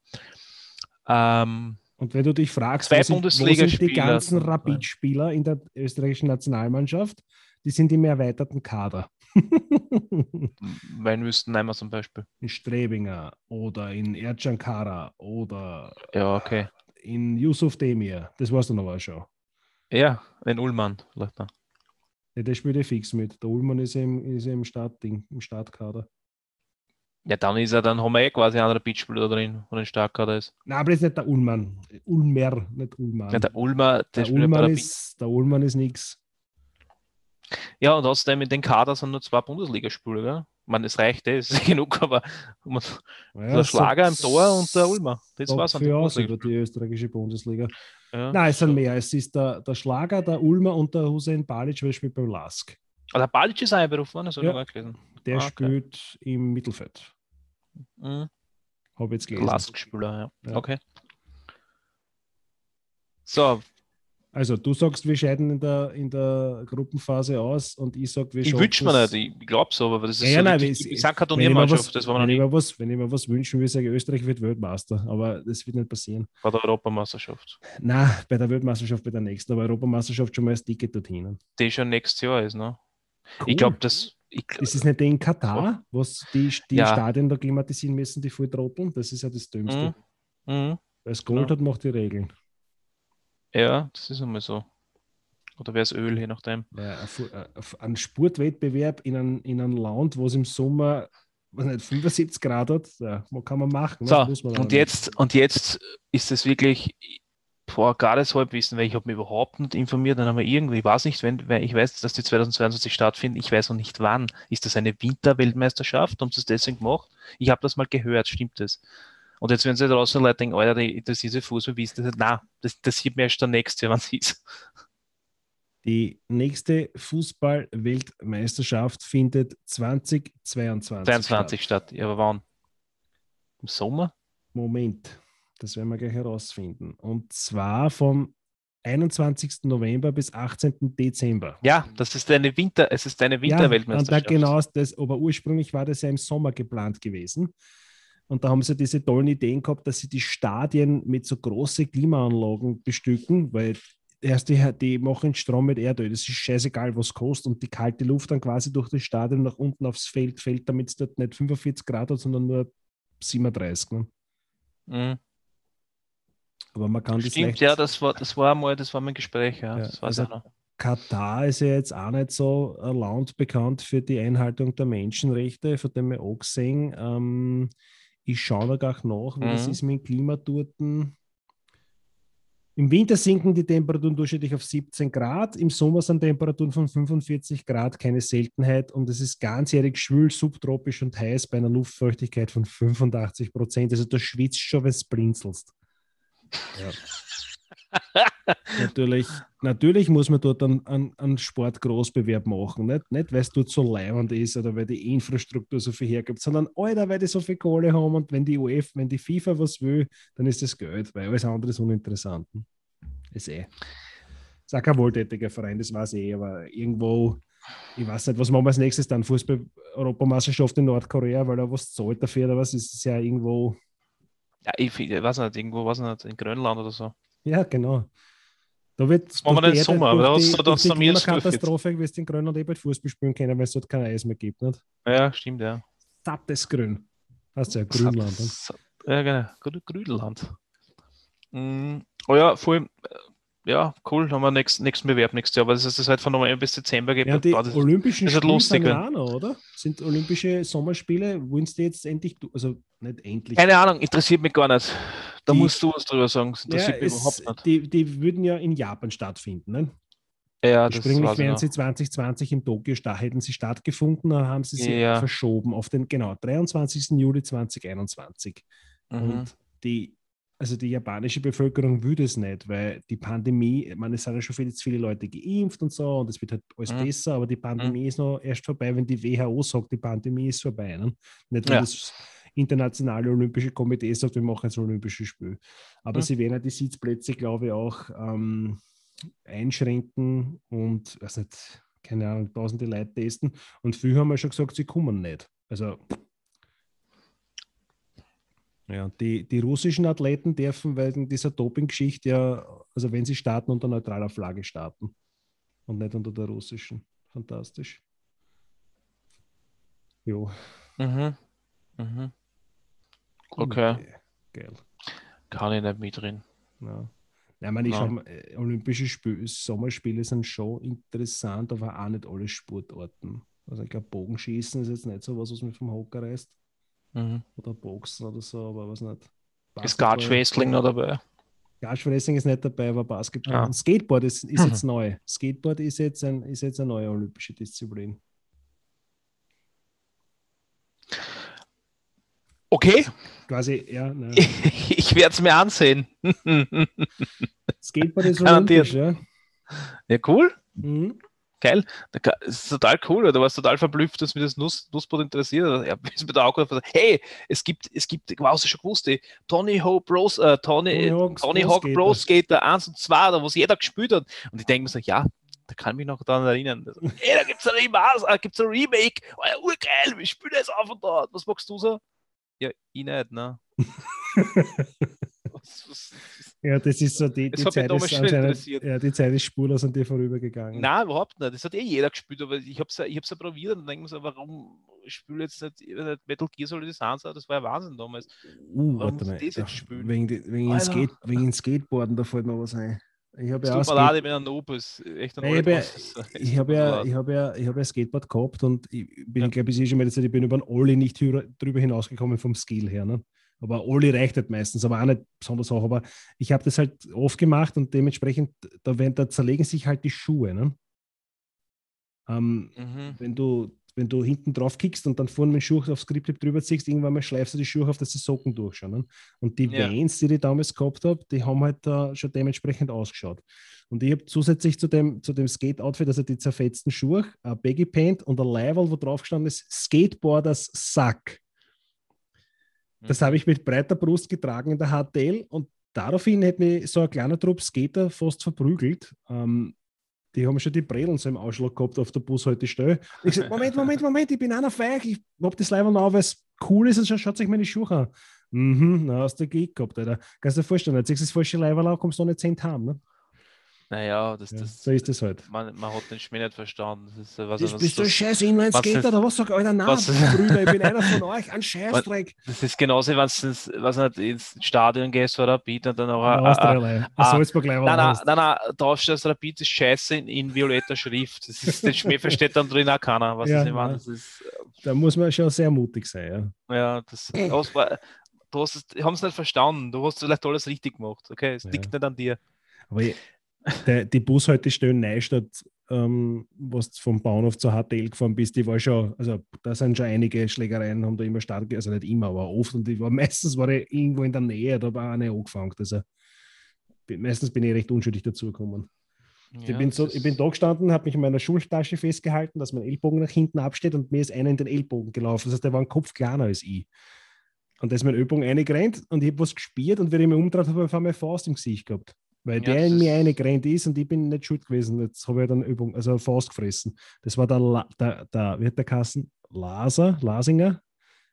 Ähm, Und wenn du dich fragst, Zwei wo sind, wo sind die ganzen Rapid-Spieler in der österreichischen Nationalmannschaft, die sind im erweiterten Kader. Weil müssten einmal zum Beispiel. in Strebinger oder in Ercankara oder Ja, okay. in Yusuf Demir. Das war's dann aber auch schon. Ja, ein Ullmann vielleicht noch. Ja, der spielt ja fix mit. Der Ullmann ist ja im, ist im Startding, im Startkader. Ja, dann ist er, dann haben wir eh quasi einen Rapidspieler da drin, wo ein Startkader ist. Nein, aber das ist nicht der Ullmann. Ulmer, nicht Ullmann. Ja, der Ulmer, der, der, Ullmann ist, der Ullmann ist nix. Ja, und außerdem in den Kader sind nur zwei Bundesligaspieler, gell? Meine, es reicht, eh, es ist genug, aber man, Ja, der Schlager im Tor und der Ulmer. Das war's an aus über die österreichische Bundesliga. Ja. Nein, es sind mehr. Es ist der, der Schlager, der Ulmer und der Hussein Balic, weil spielt beim Lask. Aber der Balic ist einberufen worden, das habe ich gelesen. Der Ah, okay. spielt im Mittelfeld. Mhm. Habe jetzt gelesen. Lask-Spieler, ja. Ja. Okay. So, Also, du sagst, wir scheiden in der, in der Gruppenphase aus und ich sage, wir ich schaffen wünsche mir es- nicht, ich glaube so, aber das ist Ja, ja, so nein, es- es- keine wenn ich mir was- Turniermannschaft, das war noch wenn ich mir was, wenn ich mir was wünschen will, sage ich, Österreich wird Weltmeister. Aber das wird nicht passieren. bei der Europameisterschaft. Nein, bei der Weltmeisterschaft, bei der nächsten, aber Europameisterschaft schon mal das Ticket dorthin. Die schon nächstes Jahr ist, ne? Cool. Ich glaube, das. Ich, Das ist nicht in Katar, was die, die Ja. Stadien da klimatisieren müssen, die voll trotteln. Das ist ja das Dümmste. Mhm. Mhm. Weil es Gold Genau. hat, macht die Regeln. Ja, das ist einmal so. Oder wäre es Öl, je nachdem. Ja, ein äh, Sportwettbewerb in einem in einem Land, wo es im Sommer was nicht, 75 Grad hat, ja, was kann man machen? So, man und jetzt, und jetzt ist es wirklich, boah, gerade Halbwissen, weil ich habe mich überhaupt nicht informiert, dann haben wir irgendwie, ich weiß nicht, wenn, ich weiß, dass die 2022 stattfinden, ich weiß noch nicht wann. Ist das eine Winterweltmeisterschaft? Haben sie das deswegen gemacht? Ich habe das mal gehört, stimmt das? Und jetzt, wenn sie draußen Leute denken, Alter, das ist Fußball, wie ist das? Nein, das, das sieht mir erst dann nächstes Jahr, wann es ist. Die nächste Fußball-Weltmeisterschaft findet 2022 22 statt. statt. Ja, aber wann? Im Sommer? Moment, das werden wir gleich herausfinden. Und zwar vom 21. November bis 18. Dezember. Ja, das ist eine Winter, es ist eine Ja, und da Winterweltmeisterschaft. genau das, aber ursprünglich war das ja im Sommer geplant gewesen. Und da haben sie diese tollen Ideen gehabt, dass sie die Stadien mit so großen Klimaanlagen bestücken, weil erst die, die machen Strom mit Erdöl. Das ist scheißegal, was kostet. Und die kalte Luft dann quasi durch das Stadion nach unten aufs Feld fällt, damit es dort nicht 45 Grad hat, sondern nur 37. Ne? Mhm. Aber man kann das Stimmt, leicht ja, das war, das war mal, das war mein Gespräch, ja. Ja, das war's also- ja. Katar ist ja jetzt auch nicht so ein Land bekannt für die Einhaltung der Menschenrechte, von dem wir auch gesehen. Ähm, ich schaue da gar nach, wie das Mhm. ist mit dem Klima dort. Im Winter sinken die Temperaturen durchschnittlich auf 17 Grad. Im Sommer sind Temperaturen von 45 Grad keine Seltenheit und es ist ganzjährig schwül, subtropisch und heiß bei einer Luftfeuchtigkeit von 85 Prozent. Also du schwitzt schon, wenn du blinzelst. Ja. natürlich, natürlich muss man dort einen, einen, einen Sportgroßbewerb machen. Nicht, nicht weil es dort so leibend ist oder weil die Infrastruktur so viel hergibt, sondern Alter, weil die so viel Kohle haben und wenn die UF, wenn die FIFA was will, dann ist das Geld, weil alles andere ist uninteressant. Ist eh. Ist auch kein wohltätiger Verein, das weiß ich eh, aber irgendwo, ich weiß nicht, was machen wir als nächstes dann? Fußball-Europameisterschaft in Nordkorea, weil er was zahlt dafür oder was? Ist es ja irgendwo. Ja, ich, ich weiß nicht, irgendwo, weiß nicht, in Grönland oder so. Ja, genau. Da wird das machen wir nicht Sommer, aber da hast du das die Katastrophe, wirst du in Grönland eh bald Fußball spielen können, weil es dort kein Eis mehr gibt. Nicht? Ja, stimmt, ja. Sattes Grün. Hast du ja Grünland. Satt, ja, genau. Grünland. Mm, oh ja, voll. Ja, cool. Haben wir nächsten, nächsten Bewerb nächstes Jahr. Aber das ist das halt von November bis Dezember gibt. Ja, die das, Olympischen das Spiele lustig, sind noch, oder? Sind Olympische Sommerspiele, wollen sie jetzt endlich, also nicht endlich. Keine Ahnung, interessiert mich gar nicht. Da Die- musst du was drüber sagen. Das Ja, interessiert mich es, überhaupt nicht. die, die würden ja in Japan stattfinden. Ne? Ja, Ursprünglich wären sie 2020 in Tokio, sta- hätten sie stattgefunden, dann haben sie sie Ja. verschoben auf den, genau, 23. Juli 2021. Mhm. Und die, also die japanische Bevölkerung will das nicht, weil die Pandemie, ich meine, es sind ja schon viel, viele Leute geimpft und so und es wird halt alles Mhm. besser, aber die Pandemie ist noch erst vorbei, wenn die WHO sagt, die Pandemie ist vorbei. Ne? Nicht, wenn Ja. das internationale Olympische Komitee sagt, wir machen jetzt Olympische Spiel. Aber Mhm. sie werden ja die Sitzplätze, glaube ich, auch ähm, einschränken und, weiß nicht, keine Ahnung, tausende Leute testen. Und viele haben ja schon gesagt, sie kommen nicht. Also ja, die, die russischen Athleten dürfen wegen dieser Doping-Geschichte ja, also wenn sie starten, unter neutraler Flagge starten und nicht unter der russischen. Fantastisch. Jo. Mhm. Mhm. Okay, Geil. kann ich nicht mitreden. Ja. Ja, ich meine, ich Ja. mal, äh, Olympische Spiel, Sommerspiele sind schon interessant, aber auch nicht alle Sportarten. Also ich glaube, Bogenschießen ist jetzt nicht so was, was mich vom Hocker reißt. Mhm. Oder Boxen oder so, aber was nicht. Ist Gatschwrestling noch dabei? Gatschwrestling ist nicht dabei, aber Basketball. Ja. Und Skateboard ist, ist Mhm. jetzt neu. Skateboard ist jetzt, ein, ist jetzt eine neue olympische Disziplin. Okay, Quasi, ja, ne. ich werde es mir ansehen. Skateboard ist olympisch, ja. Ja, cool. Mhm. Geil. Das ist total cool. Da warst total verblüfft, dass mich das Nuss, Nussbrot interessiert. Ja, ist mir da auch gedacht, hey, es gibt, es gibt, wow, hast du schon gewusst, die Tony Hawk Bros, äh, Tony, Tony Tony, Hawk. Pro Skater 1 und 2, da was jeder gespielt hat. Und ich denke mir so, ja, da kann ich mich noch daran erinnern. Also, hey, da gibt es ein, Remaster, gibt's ein Remake. Oh, ja, urgeil, wir spielen das auf und dort. Was magst du so? Ja, ich nicht, ne? was, was, Ja, das ist so, die, Das die, Zeit ist interessiert. ja, die Zeit ist spurlos an dir vorübergegangen. Nein, überhaupt nicht. Das hat eh jeder gespielt, aber ich habe es ja, ich hab's ja probiert und denke mir so, warum spiele jetzt nicht, nicht Metal Gear Solid 1? Das war ja Wahnsinn damals. Uh, Warum warte mal. ich das jetzt spielen? Wegen, die- wegen, den. Skate, wegen den Skateboarden, da fällt mir was ein. Ich habe ja, Skate, ich bin ein ist echt ein Nein, ich habe ja, ich tut hab mir ja, ich hab ja, Skateboard gehabt und ich bin, Ja. ich glaube, ich, schon mal gesagt, ich bin über einen Olli nicht drüber, drüber hinausgekommen vom Skill her. Ne? Aber Olli reicht halt meistens, aber auch nicht besonders auch. Aber ich habe das halt oft gemacht und dementsprechend, da, werden, da zerlegen sich halt die Schuhe. Ne? Ähm, Mhm. wenn du, wenn du hinten drauf kickst und dann vorne mit dem Schuh aufs Grip drüber ziehst, irgendwann mal schleifst du die Schuhe auf, dass die Socken durchschauen. Ne? Und die Ja. Vans, die ich damals gehabt habe, die haben halt da schon dementsprechend ausgeschaut. Und ich habe zusätzlich zu dem, zu dem Skate-Outfit, also die zerfetzten Schuhe, ein Baggy Paint und ein Leiberl, wo drauf gestanden ist, Skateboarders Sack. Das Mhm. habe ich mit breiter Brust getragen in der HTL und daraufhin hat mich so ein kleiner Trupp Skater fast verprügelt. Ähm, die haben schon die Bredeln so im Ausschlag gehabt auf der Bushaltestelle. Und ich gesagt, Moment, Moment, Moment, ich bin einer feig, ich hab das Leiberl noch, weil es cool ist und schon schaut sich meine Schuhe an. Mhm, na, hast du Gig gehabt, Alter. Kannst du dir vorstellen, jetzt du das falsche Leiberl an, kommst du noch nicht 10 haben. Ne? Naja, das, Ja, das, so ist das halt. man, man hat den Schmäh nicht verstanden. Das ist, äh, was, Das was, bist du ein das, scheiß Inline-Skater oder was? Sag, Alter, nein, was- Brüder, ich bin einer von euch, ein Scheißdreck. das ist genauso, wenn du ins, was nicht, ins Stadion gehst oder Rapid und dann auch Ja, ein- Salzburg-Leiberl Nein, nein, nein, nein, da steht das Rapid ist scheiße in, in violetter Schrift. Das ist, den Schmäh versteht dann drin auch keiner. Was Ja, ich meine, das ist, Da muss man schon sehr mutig sein. Ja. ja, das, du hast es, haben es nicht verstanden. Du hast vielleicht alles richtig gemacht. Okay, es Ja. liegt nicht an dir. Aber ich, der, die Bushaltestellen Neustadt, ähm, was du vom Bahnhof zur HTL gefahren bist, die war schon, also da sind schon einige Schlägereien, haben da immer stark, also nicht immer, aber oft. Und ich war meistens war ich irgendwo in der Nähe, da war eine angefangen. Also meistens bin ich recht unschuldig dazugekommen. ich, bin so, ich bin da gestanden, habe mich in meiner Schultasche festgehalten, dass mein Ellbogen nach hinten absteht und mir ist einer in den Ellbogen gelaufen. Das heißt, der war ein Kopf kleiner als ich. Und da ist mein Ellbogen eingerannt und ich habe was gespielt und wenn ich mich umgedreht habe, habe ich eine Faust im Gesicht gehabt. Weil ja, der in mir eingerannt ist und ich bin nicht schuld gewesen. Jetzt habe ich dann Übung, also Faust gefressen. Das war der, La, der, der wie hat der Kassen? Laser, Lasinger?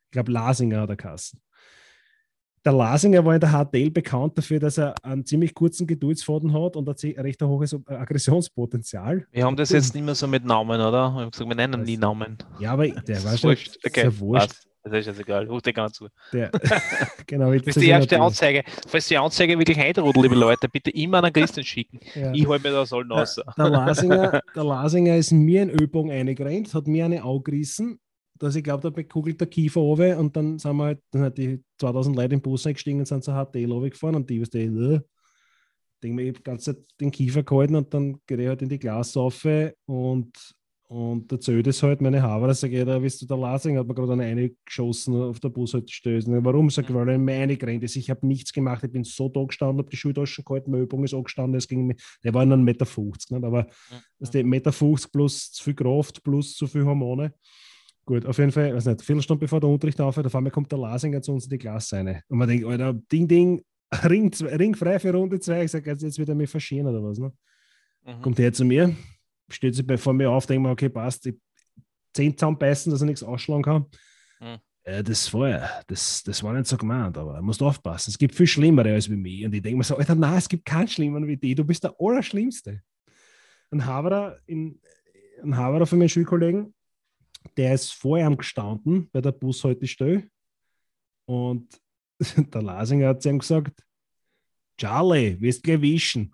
Ich glaube, Lasinger hat der Kassen. Der Lasinger war in der HTL bekannt dafür, dass er einen ziemlich kurzen Geduldsfaden hat und ein recht hohes Aggressionspotenzial. Wir haben das jetzt nicht mehr so mit Namen, oder? Wir haben gesagt, wir nennen nie Namen. Ja, aber der war schon okay. sehr wurscht. Das ist jetzt egal, ruft dir gar zu. Der, genau, das ist die erste Anzeige. Falls die Anzeige wirklich einrudelt, liebe Leute, bitte immer an Christian schicken. Ja. Ich halte mir da sollen aus. Der, der, Lasinger, der Lasinger ist mir in Übung eingerannt, hat mir eine Auge gerissen, dass ich glaube, da bekugelt der Kiefer runter und dann sind wir halt, dann hat die 2000 Leute im Bus eingestiegen und sind zur HTL gefahren und die, was die, äh, denke mir, ich habe die ganze Zeit den Kiefer gehalten und dann geht er halt in die Glasaufe und und der Zöd ist halt meine Haver, sage ich, da bist du der Lasing, hat mir gerade eine geschossen auf der Bushaltestelle. Warum? Sag ich, weil er mir eingerannt ist. Ich habe nichts gemacht, ich bin so da gestanden, habe die Schultaschen gehalten, meine Übung ist angestanden, es ging mir, der war nur 1,50 Meter, 50, nicht? aber ja. das ist Meter 50 plus zu viel Kraft plus zu viel Hormone. Gut, auf jeden Fall, weiß nicht, eine Viertelstunde bevor der Unterricht aufhört, auf einmal kommt der Lasinger zu uns in die Klasse rein. Und man denkt, Alter, Ding, Ding, Ring, Ring frei für Runde 2. Ich sage, jetzt wird er mich verschieren oder was. Ne? Mhm. Kommt er zu mir, stellt sich vor mir auf, denkt mir, okay, passt, die zehn zusammenbeißen, dass er nichts ausschlagen kann. Mhm. Äh, das vorher, das, das war nicht so gemeint, aber du musst aufpassen. Es gibt viel Schlimmere als wie mich. Und ich denke mir so, Alter, nein, es gibt keinen Schlimmeren wie die, du bist der Allerschlimmste. Ein Haberer, in, ein Haberer von meinen Schulkollegen, der ist vor ihm gestanden bei der Bushaltestelle und der Lasinger hat zu ihm gesagt, Charlie, wirst gleich wischen.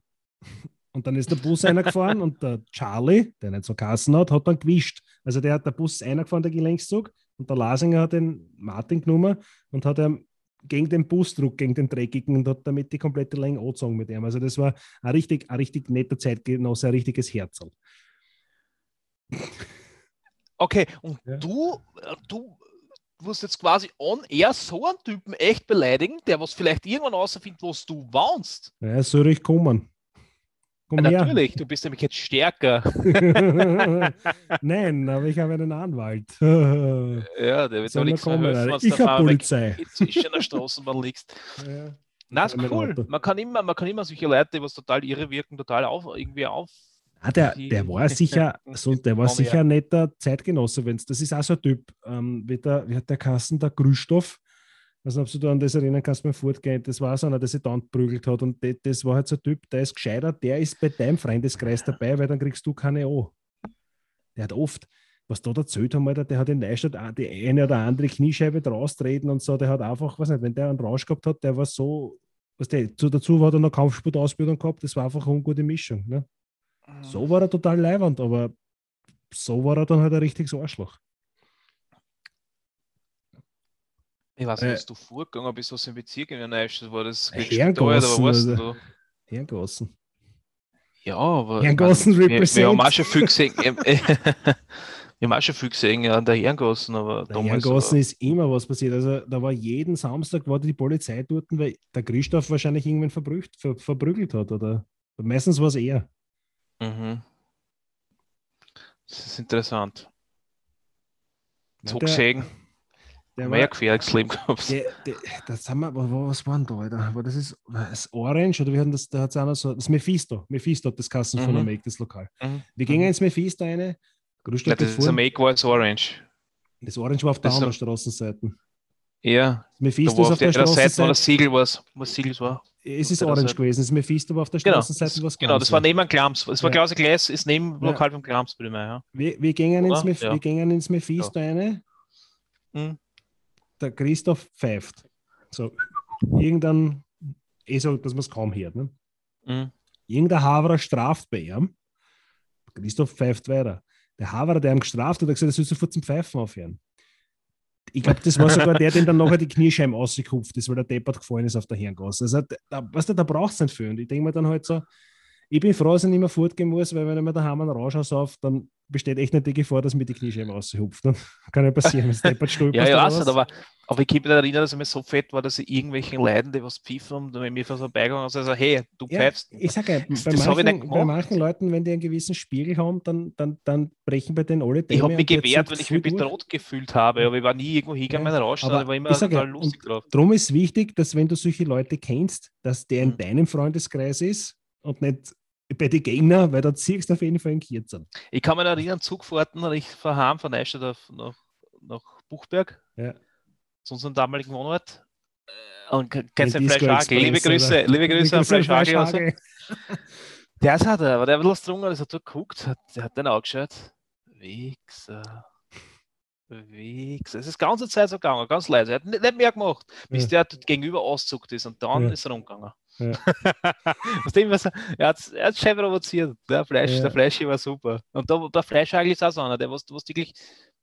Und dann ist der Bus einer gefahren und der Charlie, der nicht so Kassen hat, hat dann gewischt. Also der hat der Bus einer gefahren, der Gelenkszug, und der Lasinger hat den Martin genommen und hat ihm gegen den Busdruck, gegen den Dreckigen und hat damit die komplette Länge angezogen mit ihm. Also das war ein richtig, ein richtig netter Zeitgenosse, ein richtiges Herzl. Okay, und ja. du, äh, du wirst jetzt quasi on air so einen Typen echt beleidigen, der was vielleicht irgendwann außerfindet, was du warnst. Ja, soll ich kommen. Komm ja, natürlich, du bist nämlich jetzt stärker. Nein, aber ich habe einen Anwalt. ja, der wird doch nichts kommen, mehr Ich habe Polizei. Zwischen der Straßenbahn liegst. Ja. Na, ist cool. Man kann, immer, man kann immer solche Leute, die was total irre wirken, total auf, irgendwie auf. Ah, der, der war sicher, so, der war sicher ein netter Zeitgenosse, wenn's, das ist auch so ein Typ, ähm, wie, der, wie hat der Kassen, der Grüstoff, also ob du da an das erinnern kannst beim Fortgehen, das war so einer, der sich dann prügelt hat und das, das war halt so ein Typ, der ist gescheiter, der ist bei deinem Freundeskreis dabei, weil dann kriegst du keine an. Der hat oft, was da erzählt haben, Alter, der hat in Neustadt die eine oder andere Kniescheibe draus treten und so, der hat einfach, was nicht, wenn der einen Rausch gehabt hat, der war so, was der, dazu war er noch Kampfsportausbildung gehabt, das war einfach eine ungute Mischung. Ne? So war er total leiwand, aber so war er dann halt ein richtiges Arschloch. Ich weiß nicht, äh, du vorgegangen bist, was im Bezirk in der war. Das Herrengassen, oder du? Herrengassen. Ja, aber. Herrengassen wir, wir, haben auch schon viel gesehen. wir haben auch schon viel gesehen an der Herrengassen. Aber der Herrengassen ist immer was passiert. Also, da war jeden Samstag war die Polizei dort, weil der Christoph wahrscheinlich irgendwann verbrücht, ver, verprügelt hat. Oder meistens war es er. Mhm. Das ist interessant. So ja, gesehen. Der mehr Leben gehabt. Das haben wir, was waren da, Alter? Aber das ist das Orange oder wir haben das, da hat es noch so, das Mephisto. Mephisto hat das Kassen mhm. von der Make, das Lokal. Mhm. Wir gingen mhm. ins Mephisto eine. Ja, das ist Make war das Orange. Das Orange war auf der anderen Straßenseite. Ja. Das Mephisto ist auf der, der Straßenseite. wo das Siegel war, was Siegel war. Es ist Orange Seite. gewesen, das Mephisto war auf der genau, Straßenseite, was Genau, das war neben dem Klams. Es war ja. Klause Gleis, ist neben ja. Lokal vom Klams, bitte mal. Ja. Wir, wir, gingen ins, ja. wir gingen ins Mephisto ja. eine. Mhm der Christoph pfeift. So, irgendein, eh so, dass man es kaum hört. Ne? Mhm. Irgendein Haverer straft bei ihm. Christoph pfeift weiter. Der Haverer, der ihm gestraft hat, hat gesagt, er soll sofort zum Pfeifen aufhören. Ich glaube, das war sogar der, den dann nachher die Kniescheiben ausgekupft ist, weil der Deppert gefallen ist auf der Hirngasse. Also, da, weißt du, da braucht es nicht viel. Und ich denke mir dann halt so, ich bin froh, dass ich nicht mehr fortgehen muss, weil wenn ich mir daheim einen Rausch auf, dann besteht echt nicht die Gefahr, dass mir die Kniescheibe raushupft. Dann kann ja passieren, wenn es deppert stolperst. ja, ja, also, aber, aber ich kann mich erinnern, dass ich mir so fett war, dass ich irgendwelchen Leuten, die was pfiffen, und wenn mir so beigegangen ist, also hey, du ja, pfeifst. Ich sage ja, bei, manchen, bei manchen Leuten, wenn die einen gewissen Spiegel haben, dann, dann, dann brechen bei denen alle Dämme Ich habe mich gewehrt, weil ich mich bedroht gefühlt habe, aber ich war nie irgendwo hingegangen, ja, Rausch, sondern ich war immer ich total ja, lustig drauf. Darum ist wichtig, dass wenn du solche Leute kennst, dass der in mhm. deinem Freundeskreis ist und nicht bei den Gegnern, weil da ziehst du auf jeden Fall einen Kürzer. Ich kann mich erinnern, Zugfahrten, ich fahre heim von Neustadt nach, nach Buchberg, ja. zu unserem damaligen Wohnort. Äh, und kennst du den Fleischhagel? Liebe Grüße, liebe Grüße an Fleischhagel. Also. Der ist halt, aber der hat was drungen, ist hat so geguckt, hat, der hat den angeschaut. Wichser. Wichser. Es ist die ganze Zeit so gegangen, ganz leise. Er hat nicht, nicht mehr gemacht, bis ja. der gegenüber auszuckt ist und dann ja. ist er rumgegangen. Ja. Aus dem, was er, er hat hat schön provoziert. Der Fleisch, ja. der Fleisch war super. Und da, der Fleisch eigentlich ist auch so einer, der was, was wirklich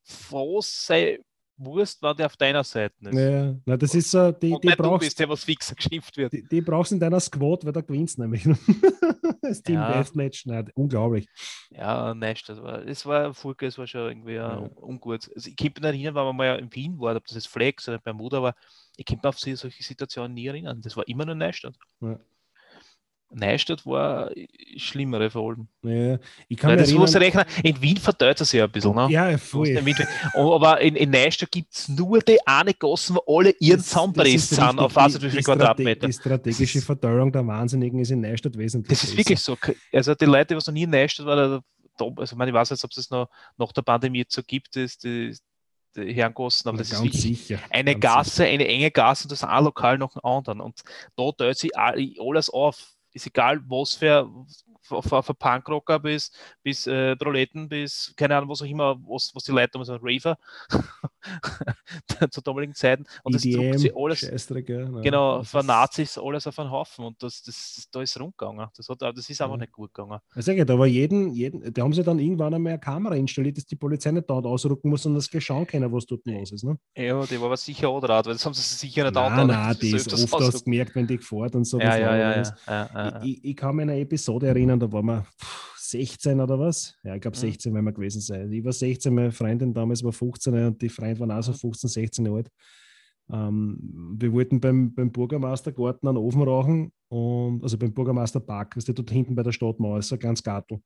froh sei Wurst, war der auf deiner Seite ist. Ja, na, das ist so, die, und die brauchst, du bist, der was fixer geschimpft wird. Die, die brauchst in deiner Squad, weil da gewinnst nämlich. das Team ja. Deathmatch, nein, unglaublich. Ja, nicht, das war, es war Furke, es war schon irgendwie ja. ungut. Also ich kann mich erinnern, weil man mal in Wien war, ob das jetzt Flex oder Bermuda war, ich kann mich auf solche Situationen nie erinnern. Das war immer nur Neustadt. Ja. Neustadt war schlimmere vor allem. Ja, ich kann Weil das muss rechnen. In Wien verteilt es ja ein bisschen. Ne? Ja, voll. Aber in, in Neustadt gibt es nur die eine Gassen, wo alle ihren Zusammenpresst sind, auf was wie viel Quadratmeter. Die strategische Verteilung der Wahnsinnigen ist in Neustadt wesentlich. Das ist wirklich so. Also die Leute, die noch nie in Neustadt waren, also ich weiß nicht, ob es noch nach der Pandemie so gibt, ist die, die Herrengassen, aber ja, das ist sicher, eine Gasse, sicher. eine enge Gasse und das ist ein Lokal nach dem anderen. Und da teilt sich alles auf ist egal, was für von Punkrocker bis, bis äh, Proleten, bis keine Ahnung, was auch immer, was, was die Leute damals waren, Raver zu damaligen Zeiten. Und das druckt sie alles, ja. genau, von Nazis alles auf einen Haufen und das, das, das da ist rumgegangen. Das, hat, das ist einfach ja. nicht gut gegangen. Also, da war jeden, jeden, da haben sie dann irgendwann einmal eine Kamera installiert, dass die Polizei nicht dort ausrücken muss und das schauen können, was dort los ist. Ne? Ja, die war aber sicher auch draht, weil das haben sie sicher nicht Nein, nein, die ist oft hast gemerkt, wenn die gefahren und so. Ja, ja, ja, ja, Ich, ich, kann mich an eine Episode erinnern, da waren wir 16 oder was? Ja, ich glaube 16 mhm. werden wir gewesen sein. Ich war 16, meine Freundin damals war 15 und die Freund waren auch so 15, 16 Jahre alt. Ähm, wir wollten beim, beim Bürgermeistergarten einen Ofen rauchen, und, also beim Bürgermeisterpark, das ist dort hinten bei der Stadtmauer, ist so ganz Gartel.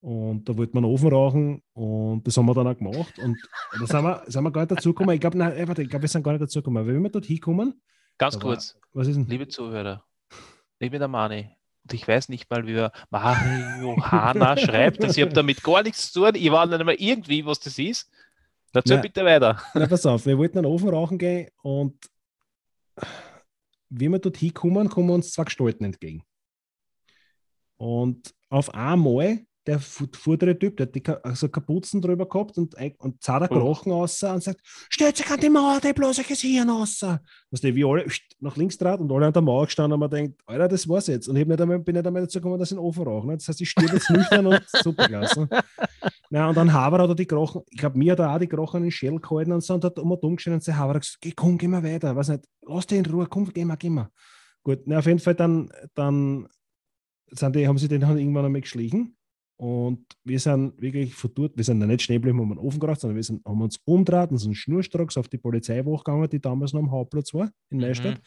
Und da wollten wir einen Ofen rauchen und das haben wir dann auch gemacht. Und da sind wir, sind wir gar nicht dazugekommen. Ich glaube, glaub, wir sind gar nicht dazugekommen. Wenn wir dort hinkommen. Ganz kurz, war, was ist denn? liebe Zuhörer, liebe der Mani, ich weiß nicht mal, wie Mario Hanna schreibt. Also ich habe damit gar nichts zu tun. Ich war nicht mal irgendwie, was das ist. Dazu na, bitte weiter. Na, pass auf, wir wollten einen Ofen rauchen gehen und wie wir dort hinkommen, kommen uns zwei Gestalten entgegen. Und auf einmal der vordere Typ, der hat die, also Kapuzen drüber gehabt und, und zahlt der Krochen oh. raus und sagt, stellt sich an die Mauer, der bloß ich Hirn raus. Was die wie alle nach links trat und alle an der Mauer gestanden und man denkt, Alter, das war's jetzt. Und ich nicht einmal, bin nicht einmal dazu gekommen, dass ich einen Ofen rauche. Ne? Das heißt, ich stehe jetzt nüchtern und super klasse. Ja, und dann Haber hat er die Krochen, ich glaube, mir hat er auch die Krochen in den Schädel gehalten und so und hat immer dumm gestellt und der Haber hat gesagt, geh, komm, geh mal weiter. Weiß nicht, lass dich in Ruhe, komm, geh mal, geh mal. Gut, na, auf jeden Fall dann, dann sind die, haben sie den irgendwann einmal geschlichen und wir sind wirklich verdurrt, wir sind da nicht schnell geblieben, haben einen Ofen gemacht, sondern wir sind, haben uns umgedreht und sind schnurstracks auf die Polizeiwache gegangen, die damals noch am Hauptplatz war, in. Neustadt. Mhm.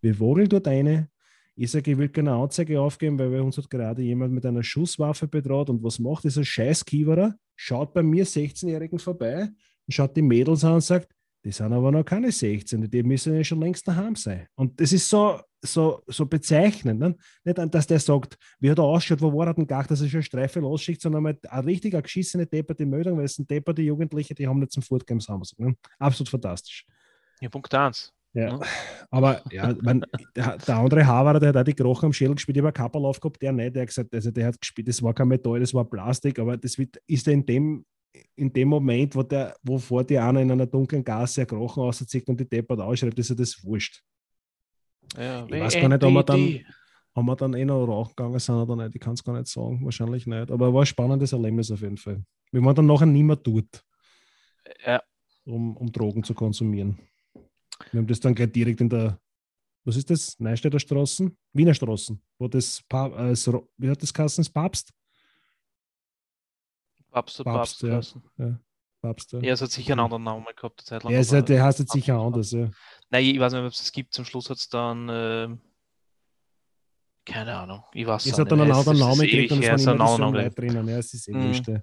Wir wogeln dort eine. Ich sage, ich will keine Anzeige aufgeben, weil uns hat gerade jemand mit einer Schusswaffe bedroht. Und was macht dieser scheiß Kiewerer? Schaut bei mir 16-Jährigen vorbei und schaut die Mädels an und sagt, die sind aber noch keine 16, die müssen ja schon längst daheim sein. Und das ist so, so, so bezeichnend. Ne? Nicht, dass der sagt, wie hat er ausschaut, wo war er denn gar, dass er schon eine Streife losschickt, sondern mal eine richtig eine geschissene depperte Meldung, weil es sind depperte Jugendliche, die haben nicht zum Fortgehen Samstag. Ne? Absolut fantastisch. Ja, Punkt 1. Ja. ja. aber ja, man, der, der, andere Haver, der hat auch die Krochen am Schädel gespielt, ich habe Kappel aufgehabt, der nicht, der hat gesagt, also der hat gespielt, das war kein Metall, das war Plastik, aber das wird, ist in dem in dem Moment, wo der, wo vor dir einer in einer dunklen Gasse ein Krochen rauszieht und die Deppert ausschreibt, ist er das wurscht. Ja, ich weiß gar nicht, ob wir dann, ob wir dann eh noch rauchen gegangen sind oder nicht. Ich kann es gar nicht sagen, wahrscheinlich nicht. Aber war ein spannendes Erlebnis auf jeden Fall. Wie man dann nachher nicht mehr tut, ja. um, um Drogen zu konsumieren. Wir haben das dann gleich direkt in der was ist das? Neustädter Straßen? Wiener Straßen, wo das, Pa- äh, wie hat das Kassen? Das Papst? Papst und Papst, Papst. ja. geheißen. Papst, ja. Es hat sicher einen anderen Namen gehabt, eine Zeit lang. Ja, es hat, der heißt jetzt sicher anders, ja. Nein, ich weiß nicht, ob es das gibt. Zum Schluss hat es dann. ähm, keine Ahnung. Ich weiß Es hat dann einen anderen Es Namen gekriegt und es waren es immer Leute drinnen. Ja, es ist eh Mhm. wurscht, ja.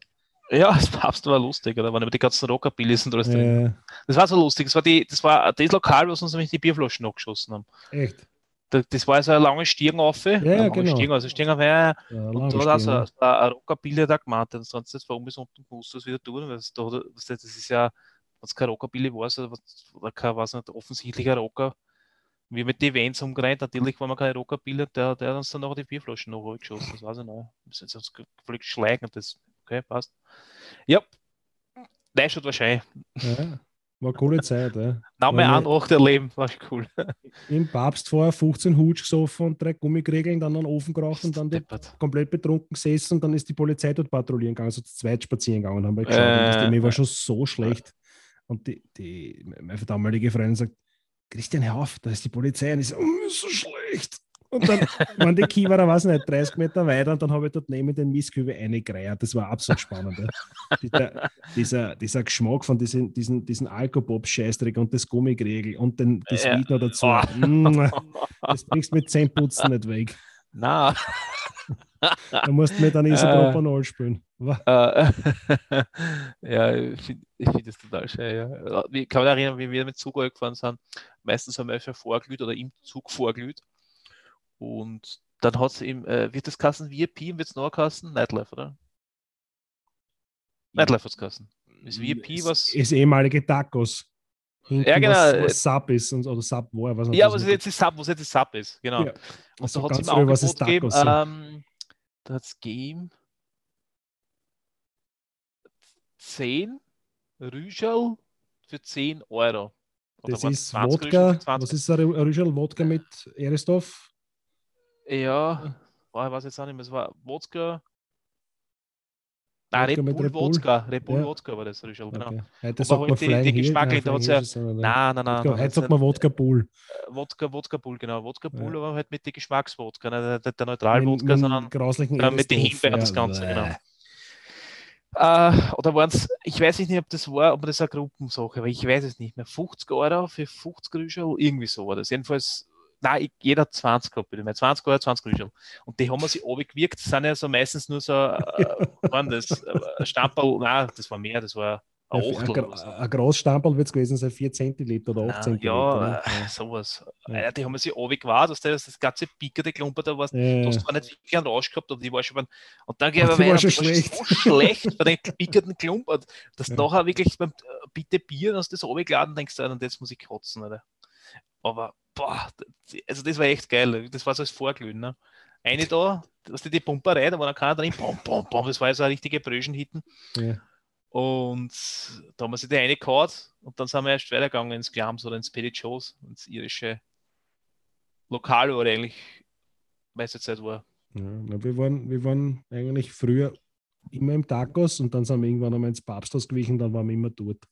Das Papst war lustig, oder? Waren immer die ganzen Rockabillys und alles drin. Äh, Das war so lustig. Das war, die, das war das Lokal, wo uns nämlich die Bierflaschen abgeschossen haben. echt. Da- Das war so eine lange Stirn auf. Ja, ja, genau. Stirn, also Stirn auf. Ja, Ja, und lange da hat stehen, also ein Rockabilly da gemacht. Und sonst jetzt warum bis unten musst das wieder tun. Weil das, da, er- das ist ja, wenn es kein Rockabilly war, so, was- oder kein, weiß nicht, offensichtlicher Rocker. Wir mit den Events umgerannt, natürlich waren wir keine Rockabilly, der, der hat uns dann noch die Bierflaschen noch geschossen. Das weiß ich noch. Wir sind uns völlig schleichen. Das, okay, passt. Ja. Nein, schon wahrscheinlich. Ja, war eine coole Zeit. Ja. Name an erleben, war cool. Im Papst vorher 15 Hutsch gesoffen und drei Gummikregeln, dann an den Ofen geraucht und dann komplett betrunken gesessen und dann ist die Polizei dort patrouillieren gegangen, so zu zweit spazieren gegangen und haben wir geschaut. Äh, und das Ding war schon so schlecht. Und die, die, meine damalige Freundin sagt, Christian, hör auf, da ist die Polizei. Und ich so, oh, ist so schlecht. Und dann waren die Kiewerer, weiß nicht, 30 Meter weiter und dann habe ich dort neben den Mistkübel eingereiht. Das war absolut spannend. Dieser, dieser, dieser Geschmack von diesen, diesen, diesen Alkopop-Scheißdreck und das Gummigregel und den, das Ja. Weed noch dazu. Oh. Das bringst du mit 10 Putzen nicht weg. Na, Da musst du mit einem Isopropanol spielen. Wa- äh, ja, ich finde find das total schön. Ja. Ich kann mich erinnern, wie wir mit Zug gefahren sind. Meistens haben wir schon vorglüht oder im Zug vorglüht. Und dann hat es eben, äh, wird das Kassen VIP, wird es noch Kassen? Nightlife, oder? Nightlife hat es Kassen. Ist VIP was? Ist ehemalige Tacos. Hinten Ja, genau. Was, was Sub ist und, oder Sub war. Was Ja, was jetzt die Sub, was jetzt die Sub ist, genau. Ja. Und Also da hat es im ist Angebot gegeben, ähm, da hat es gegeben 10 Rüschel für 10 Euro. Oder Das ist 20 Rüschel Wodka. für 20? Was ist ein Rüschel? Wodka mit Erisdorf? Ja, boah, ich weiß jetzt auch nicht mehr, es war Wodka. Nein, Red Bull Red Bull? Wodka. Red Bull Ja. Wodka war das Rüschel, genau. Okay. Heute sagt man die- die da ja-. Nein, nein, nein. Heute sagt man Wodka Bull. äh, Wodka, Wodka Bull, genau. Wodka Bull, Ja. aber halt mit den Geschmackswodka, nicht der, der, Neutral-Wodka, sondern äh, mit den Erisdorf, Himbeeren das ja, Ganze, bäh. genau. Äh, oder waren es, ich weiß nicht, ob das war, ob das eine Gruppensache war, ich weiß es nicht mehr. 50 Euro für 50 Rüschel, irgendwie so war das. Jedenfalls, nein, jeder 20 gehabt, bitte mehr. 20 Euro, 20 Rüschel. Und die haben wir sich abgewirkt, das sind ja so meistens nur so, äh, waren das, äh, Stamperl, nein, das war mehr, das war ein Ja, Achtel Ein, oder so. Gra- ein Großstampel wird es gewesen sein, 4 Zentiliter oder 8 Nein, Zentiliter. ja, ne? äh, sowas. Ja. Äh, die haben wir sich abgewartet, dass das, das ganze pickerte Klumper da war. Ja. Du hast zwar nicht wirklich einen Rausch gehabt, aber die war schon beim, und dann die war weiter, schon war schlecht. so schlecht bei den pickerten Klump, und dass Ja. nachher wirklich beim äh, bitte Bier, dass das runtergeladen denkst, du, und jetzt muss ich kotzen, Alter. Aber, boah, also das war echt geil, das war so als Vorglühen, ne? Eine da, dass die die Pumperei, da war dann keiner drin, bom, bom, bom, das war ja so eine richtige Bröschen-Hitten. Ja. Und da haben wir sich die eine gehauen und dann sind wir erst weitergegangen ins Glams oder ins Petty Joe's, ins irische Lokal, wo eigentlich meiste Zeit war. Ja, na, wir, waren, wir waren eigentlich früher immer im Tacos und dann sind wir irgendwann einmal ins Papsthaus gewichen, dann waren wir immer dort.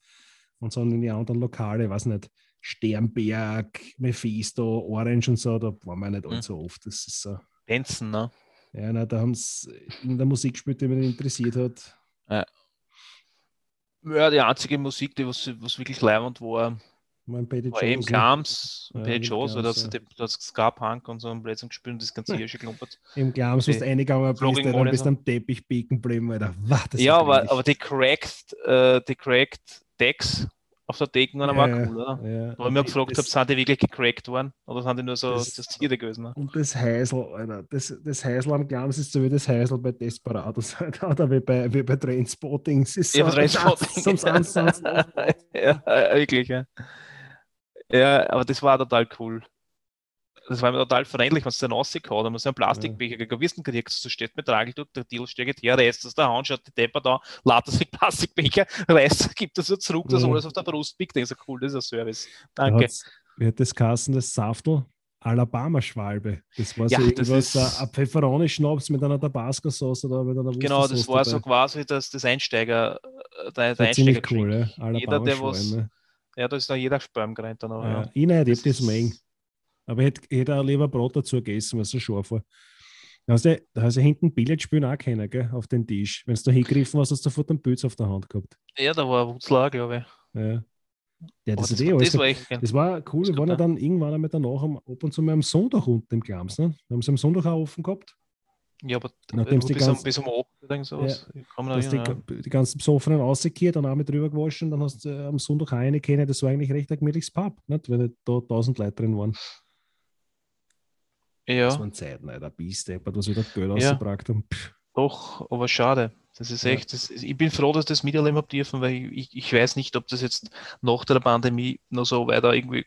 Und so in die anderen Lokale, weiß nicht, Sternberg, Mephisto, Orange und so, da waren wir nicht Mhm. allzu oft. Das ist so. Benson, ne? Ja, na, da haben sie in der Musik gespielt, die mich interessiert hat. Ja, die einzige Musik, die was, was wirklich leibend war, Mein Petty war eben Jones, ne? Glams, Ja, eben Joe's, weil da hat ja. Ska-Punk und so ein Blödsinn gespielt und das ganze hier schon klumpert. Im Glams, wo die du reingegangen bist, dann bist am Teppich biegen geblieben, Alter. Wah, das Ja, aber, aber die cracked, äh, die cracked Decks auf der Decken waren war Ja, cool, oder? ja. Wo ich mir gefragt habe, sind die wirklich gecrackt worden? Oder sind die nur so Das- das, Tiere gewesen? Ne? Und das Heisel, Alter, das, das Heisel am Glams ist so wie das Heisel bei Desperados, oder wie bei, wie bei Trainspotting. Es ist Ja, so, bei Trainspotting. Sonst, sonst, ja, wirklich, ja. Ja, aber das war total cool. Das war mir total freundlich, wenn es dann rausgehauen haben. so einen Plastikbecher. Wie du gekriegt du stehst mit Trageldruck, der Deal steigt her, reißt das da Hand, schaut die Depper da, ladet sich Plastikbecher, reißt, gibt das so zurück, dass alles auf der Brust biegt. Das ist cool, das ist ein Service. Da Danke. Wie hat das Kassen, das Saftel? Alabama-Schwalbe. Das war so Ja, irgendwas, ist- ein- Pfefferoni-Schnaps mit einer Tabasco-Sauce oder mit einer Genau, das war so dabei. quasi das, das Einsteiger, äh, der, Das der Einsteiger cool, ja. Jeder, der was-. Ja, da ist da jeder Sperm gerannt dann auch. Ja. Ja. Ich nicht, ich Das das mengen. Aber ich hätte, ich hätte auch lieber Brot dazu gegessen, was so scharf war. Da hast du, da hast du hinten Billard spielen auch kennen, gell, auf den Tisch. Wenn du da hingegriffen hast, hast du sofort einen Pilz auf der Hand gehabt. Ja, da war Wutzler, glaube ich. Ja. Ja, das, ist das, eh das war echt. Das war cool. Wir Das waren ja dann irgendwann einmal danach am, ab und zu mal am Sonntag unten im Glams. Ne? Wir haben es am Sonntag auch offen gehabt. Ja, aber Nachdem äh, sie die bis, um, ganzen- bis um 8 oder irgend sowas. Ich kann mich Da noch hast die, erinnern, die ganzen Besoffenen rausgekehrt, dann auch mit drüber gewaschen. Dann hast du äh, am Sonntag auch eine kennen. Das war eigentlich recht ein gemütliches Pub, nicht? weil da tausend Leute drin waren. Ja. Das waren Zeiten, Alter. Biesteppert, was wieder Geld Ja. rausgebracht haben. Pff, doch, aber schade. Das ist echt, das, ich bin froh, dass ich das miterleben habe dürfen, weil ich, ich weiß nicht, ob das jetzt nach der Pandemie noch so weiter irgendwie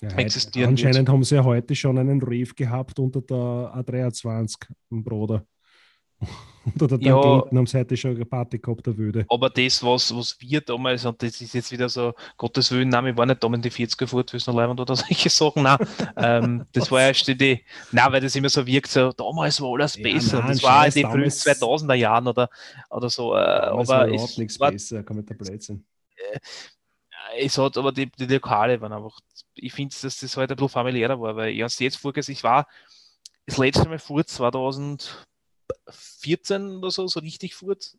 Ja, Existieren anscheinend haben sie ja heute schon einen Reef gehabt unter der A23 im Bruder. Unter der Ja. Tangenten haben sie heute schon eine Party gehabt, der Wüde. Aber das, was, was wir damals, und das ist jetzt wieder so, Gottes Willen, nein, wir waren nicht damals in die 40er fort, wie es noch leibend oder solche Sachen, nein, ähm, das war erst die nein, weil das immer so wirkt, so, damals war alles Ja, besser, nein, das war in den frühen damals- 2000er Jahren oder, oder so, äh, war aber überhaupt es, nichts war, besser, kann mit der Blödsinn. es hat, aber die, die Lokale waren einfach, ich finde, dass das halt ein bisschen familiärer war, weil ich habe jetzt vorgesetzt, ich war das letzte Mal vor 2014 oder so, so richtig fort,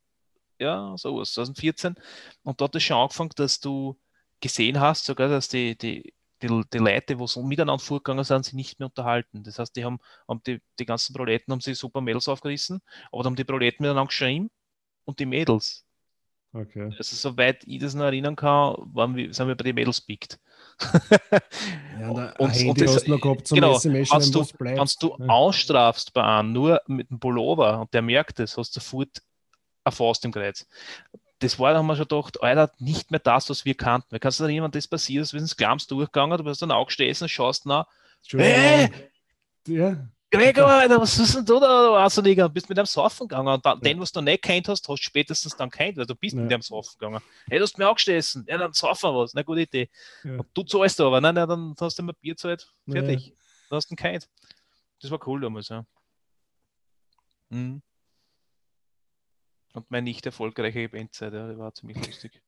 ja, sowas, 2014. Und dort es schon angefangen, dass du gesehen hast, sogar, dass die, die, die, die Leute, die so miteinander vorgegangen sind, sich nicht mehr unterhalten. Das heißt, die haben, haben die, die ganzen Proleten haben sich super Mädels aufgerissen, aber dann haben die Proleten miteinander geschrieben und die Mädels. Okay. Also soweit ich das noch erinnern kann, waren wir, sind wir bei den Mädels pickt. Ja, und ein Und- Handy und das- hast du noch gehabt zum genau, SMS, kannst du- du Ja. ausstrafst bei einem nur mit dem Pullover und der merkt es, hast du sofort eine Faust im Kreuz. Das war, da haben wir schon gedacht, Alter, nicht mehr das, was wir kannten. Weil kannst du dann jemand das passiert, ist, wenn es Glams durchgegangen, du bist dann auch gestanden, schaust nach. Ja, Gregor, Alter, was ist denn du da? Du bist mit einem Saufen gegangen und dann, den, was du nicht kennt hast, hast du spätestens dann kennt, weil du bist Ja. mit dem Saufen gegangen. Hey, du hast mir auch gestanden. Ja, dann saufen wir was. Na, gute Idee. Ja. Und du zahlst aber, nein, nein, dann hast du immer Bier zahlt. Ja. Fertig. Hast du ihn kennt. Das war cool damals, ja. Mhm. Und meine nicht erfolgreiche Bandzeit, ja, die war ziemlich lustig.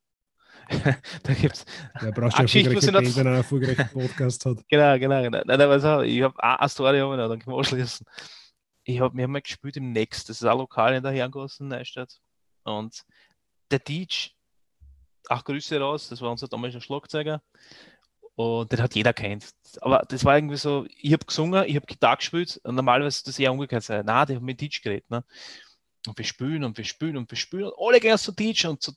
da gibt's, eine was ich erfolgreiche noch- Band, wenn er einen erfolgreichen Podcast hat. Genau, genau, genau. Nein, aber so, ich habe eine Story, noch, dann können wir anschließen. Ich hab, wir haben mal gespielt im Next, das ist ein Lokal in der Herrengasse in Neustadt. Und der DJ, ach Grüße raus, das war unser damaliger Schlagzeuger. Und den hat jeder kennt. Aber das war irgendwie so, ich habe gesungen, ich habe Gitarre gespielt und normalerweise ist das eher umgekehrt sein. Nein, die haben mit DJ geredet. Ne? Und wir spielen und wir spielen und wir spielen und alle gehen zu DJ und zu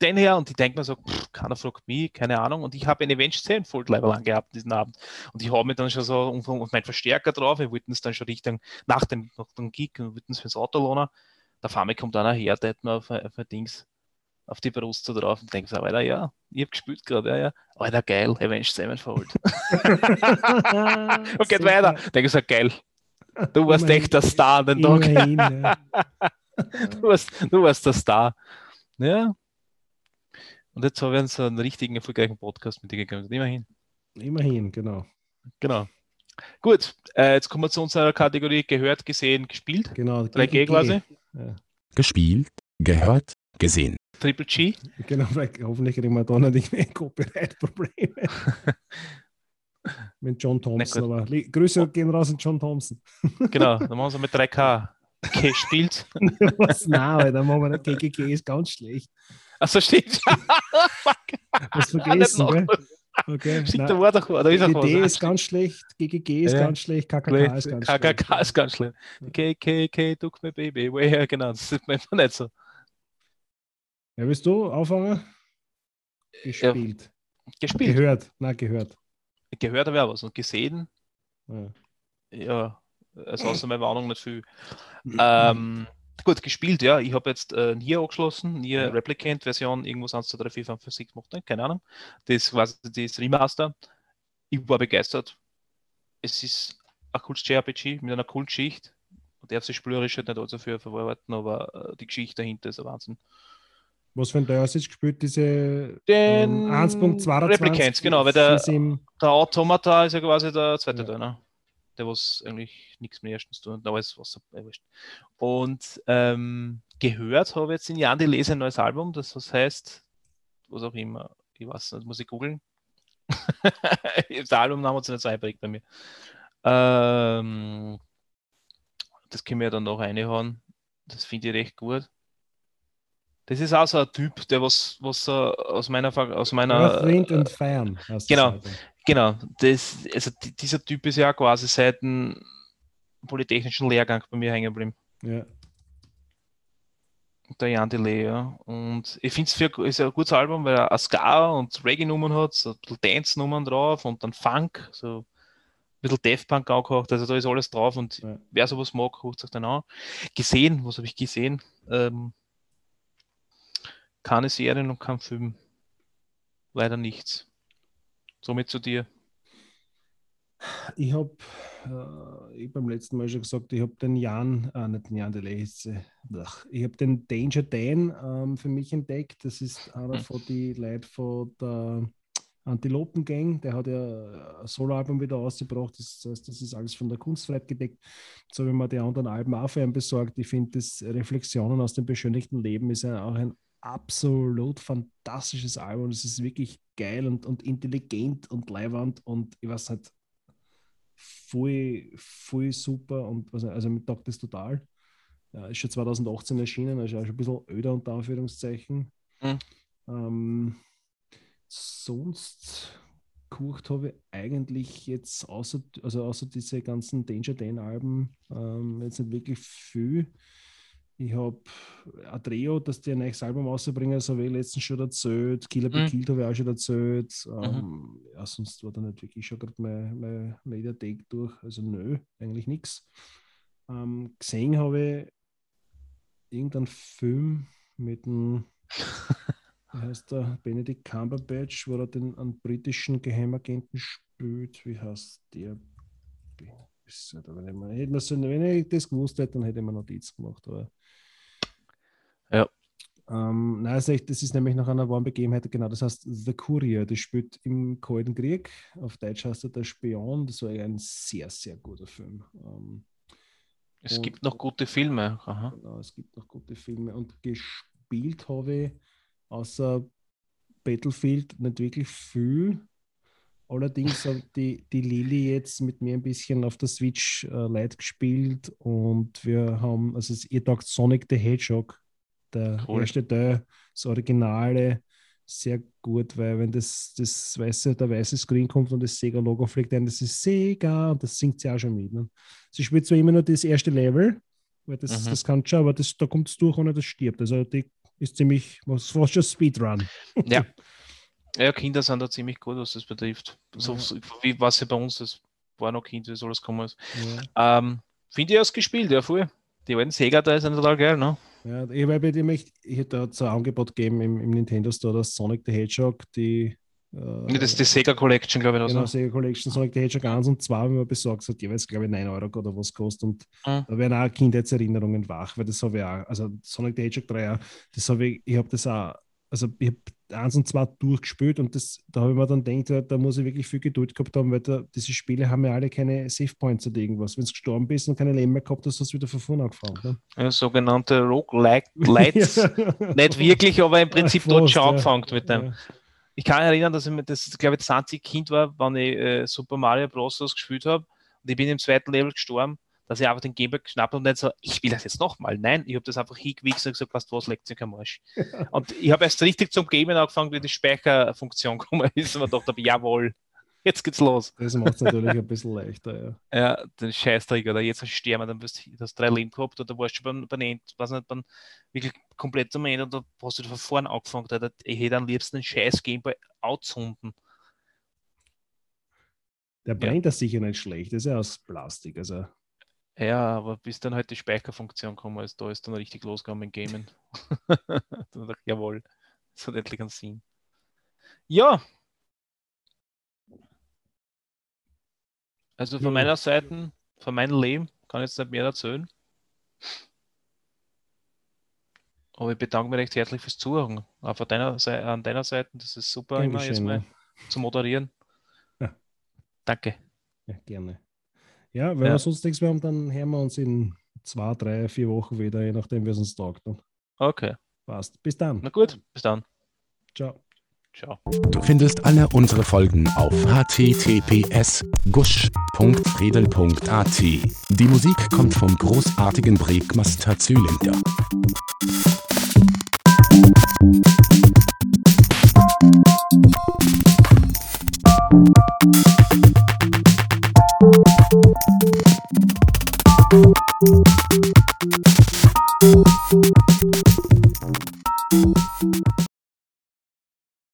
den her und die denken mir so, pff, keiner fragt mich, keine Ahnung. Und ich habe eine Avenged Sevenfold Level angehabt diesen Abend. Und ich habe mich dann schon so und, und mein Verstärker drauf, wir wollten es dann schon Richtung nach dem, nach dem Gig und wollten es fürs Auto lohnen. Da fahren wir kommt einer her, der hat mir auf, auf Dings auf die Brust so drauf und denkt so, Alter, ja, ich habe gespielt gerade, ja, ja. Alter, geil, Avenged Sevenfold. und geht weiter. Denke so, geil. Du warst Immerhin. echt der Star an den Tag. Immerhin, ja. Du warst, du warst der Star. Ja. Und jetzt haben wir so einen richtigen, erfolgreichen Podcast mit dir gegründet. Immerhin. Immerhin, genau. Genau. Gut, äh, jetzt kommen wir zu unserer Kategorie gehört, gesehen, gespielt. genau 3G quasi. Ja. Gespielt, gehört, gesehen. Triple G. Genau, weil hoffentlich kriegen wir da nicht mehr Copyright-Probleme. Mit John Thompson, aber Grüße gehen raus an John Thompson. Genau, dann machen wir mit 3K. Gespielt. Was? Nein, Alter, machen wir nicht. GGG ist ganz schlecht. Achso, stimmt. Fuck. Hast vergessen, noch. gell? Okay. Nein. da war doch, da ist was. ist ganz schlecht, GGG ist Ja. ganz schlecht, KKK ist ganz schlecht. KKK ist ganz schlimm. KKK, duck me baby. Way, ja, genau, das man einfach nicht so. Ja, willst du anfangen? Gespielt. Gespielt. Gehört. Nein, gehört. Gehört habe ich auch was und gesehen, Ja. ja, also außer meiner Warnung nicht viel. Ähm, gut, gespielt, ja. Ich habe jetzt äh, Nier angeschlossen, Nier Ja. Replicant Version, irgendwas 1, 2, 3, 4, 5, 6 gemacht, ne? keine Ahnung. Das war das Remaster. Ich war begeistert. Es ist ein cooles JRPG mit einer coolen Geschichte. Man darf sich spielerisch halt nicht allzu viel verarbeiten, aber äh, die Geschichte dahinter ist ein Wahnsinn. Was für ein du jetzt gespielt? Diese Den ähm, 1.22? Replicants, genau, weil der- ist Der Automata ist ja quasi der zweite Ja. Teil, ne? Der was eigentlich nichts mehr erstens tun, aber alles was äh, wurscht. Und ähm, gehört habe jetzt in Jan die Lese ein neues Album, das was heißt, was auch immer, ich weiß nicht, muss ich googeln. das Albumname hat sich nicht so einprägt bei mir. Ähm, das können wir dann noch reinhauen. Das finde ich recht gut. Das ist auch so ein Typ, der was, was so aus meiner aus meiner Earth, Wind und das genau. Genau, das, also die- dieser Typ ist ja quasi seit dem Polytechnischen Lehrgang bei mir hängen geblieben. Ja. Der Jan Delay, ja. Und ich finde es ist ein gutes Album, weil er Ska und Reggae-Nummern hat, so ein bisschen Dance-Nummern drauf und dann Funk, so ein bisschen Death Punk angehaucht, also da ist alles drauf und Ja. wer sowas mag, ruft sich dann an. Gesehen, was habe ich gesehen? Ähm, keine Serien und kein Film. Leider nichts. Somit zu dir. Ich habe äh, ich beim letzten Mal schon gesagt, ich habe den Jan, äh, nicht den Jan Delay, ist, äh, ich habe den Danger Dan ähm, für mich entdeckt. Das ist einer Hm. von den Leuten von der Antilopen Gang. Der hat ja ein Soloalbum wieder ausgebracht. Das heißt, das ist alles von der Kunstfreiheit gedeckt. So ich mir die anderen Alben auch für ihn besorgt. Ich finde, das Reflexionen aus dem beschönigten Leben ist ja auch ein absolut fantastisches Album. Es ist wirklich geil und, und intelligent und leiwand und ich weiß nicht, voll, voll super und was, also mit taugt das total. Ja, ist schon 2018 erschienen, also auch schon ein bisschen öder unter Anführungszeichen. Mhm. Ähm, sonst geguckt habe ich eigentlich jetzt außer, also außer diese ganzen Danger Dan Alben ähm, jetzt nicht wirklich viel. Ich habe Adreo, dass die ein neues Album rausbringen, das habe ich letztens schon erzählt. Killer Be Mhm. Killed habe ich auch schon erzählt. Ähm, ja, sonst war da nicht wirklich schon gerade mein, mein Mediathek durch. Also nö, eigentlich nichts. Ähm, gesehen habe ich irgendeinen Film mit dem, wie heißt der, Benedict Cumberbatch, wo er den einen britischen Geheimagenten spielt. Wie heißt der? Wenn, ich, so, wenn ich das gewusst hätte, dann hätte ich mir Notiz gemacht. Aber. Ähm, nein, das ist, echt, das ist nämlich nach einer wahren Begebenheit, genau, das heißt The Courier, das spielt im Kalten Krieg, auf Deutsch heißt er Der Spion, das war ein sehr, sehr guter Film. Ähm, Es gibt noch gute Filme. Aha. Genau, es gibt noch gute Filme und gespielt habe ich außer Battlefield nicht wirklich viel. Allerdings hat die, die Lili jetzt mit mir ein bisschen auf der Switch äh, Lite gespielt und wir haben, also ihr taugt Sonic the Hedgehog, der Cool. erste Teil, das Originale, sehr gut, weil wenn das, das weiße, der weiße Screen kommt und das Sega-Logo fliegt ein, das ist Sega und das singt sie auch schon mit. Ne? Sie spielt zwar immer nur das erste Level, weil das, Mhm. das kann schon, aber das, da kommt es durch, ohne dass es stirbt. Also die ist ziemlich, was fast schon Speedrun. Ja. ja, Kinder sind da ziemlich gut, was das betrifft. So, Ja. wie was ja bei uns, das war noch Kind, wie soll das kommen ist. Ja. Ähm, Finde ich erst gespielt, ja, voll. Die alten Sega da sind total geil, ne? Ja, ich, weil bei dem ich, ich hätte da ein Angebot gegeben im, im Nintendo Store, dass Sonic the Hedgehog, die äh, Das ist die Sega Collection, glaube ich. genau, Also. Sega Collection Sonic the Hedgehog 1 und 2 haben wir besorgt, hat jeweils, glaube ich, 9 Euro oder was kostet. Und Mhm. da werden auch Kindheitserinnerungen wach, weil das habe ich auch, also Sonic the Hedgehog 3, auch, das habe ich, ich habe das auch, also ich habe 1 und 2 durchgespielt und das, da habe ich mir dann gedacht, da muss ich wirklich viel Geduld gehabt haben, weil da, diese Spiele haben ja alle keine Save Points oder irgendwas. Wenn du gestorben bist und keine Leben mehr gehabt hast, hast du wieder von vorne angefangen. Ne? Ja, sogenannte Roguelike Lights. Nicht wirklich, aber im Prinzip Ja, dort schon angefangen mit dem. Ich kann mich erinnern, dass ich mir das, glaube ich, das einzige Kind war, wann ich äh, Super Mario Bros. gespielt habe. Und ich bin im zweiten Level gestorben, dass ich einfach den Gameboy geschnappt und nicht so, ich will das jetzt nochmal. Nein, ich habe das einfach hingewichst und gesagt, was was leckt sich am Arsch. Und ich habe erst richtig zum Gamen angefangen, wie die Speicherfunktion gekommen ist und habe, jawohl, jetzt geht's los. Das macht es natürlich ein bisschen leichter, ja. Ja, den Scheißdreck, oder jetzt sterben, dann wirst du das drei Leben gehabt oder warst du beim, beim End, weiß nicht, beim, wirklich komplett am Ende oder hast du von vorne angefangen. Alter. Ich hätte am liebsten den scheiß Gameboy outzunden. Der brennt ja sicher nicht schlecht, das ist ja aus Plastik. Also, Ja, aber bis dann halt die Speicherfunktion gekommen ist, da ist dann richtig losgegangen mit Gamen. dann dachte ich, jawohl, das hat endlich einen Sinn. Ja. Also von Ja. meiner Seite, von meinem Leben, kann ich jetzt nicht mehr erzählen. Aber ich bedanke mich recht herzlich fürs Zuhören. Auch von deiner Seite, an deiner Seite, das ist super, gern immer jetzt mal zu moderieren. Ja. Danke. ja, gerne. Ja, wenn ja. wir sonst nichts mehr haben, dann hören wir uns in zwei, drei, vier Wochen wieder, je nachdem, wie es uns taugt. Ne? Okay. Passt. Bis dann. Na gut, bis dann. Ciao. Ciao. Du findest alle unsere Folgen auf https gusch.redel.at. Die Musik kommt vom großartigen Breakmaster Zylinder.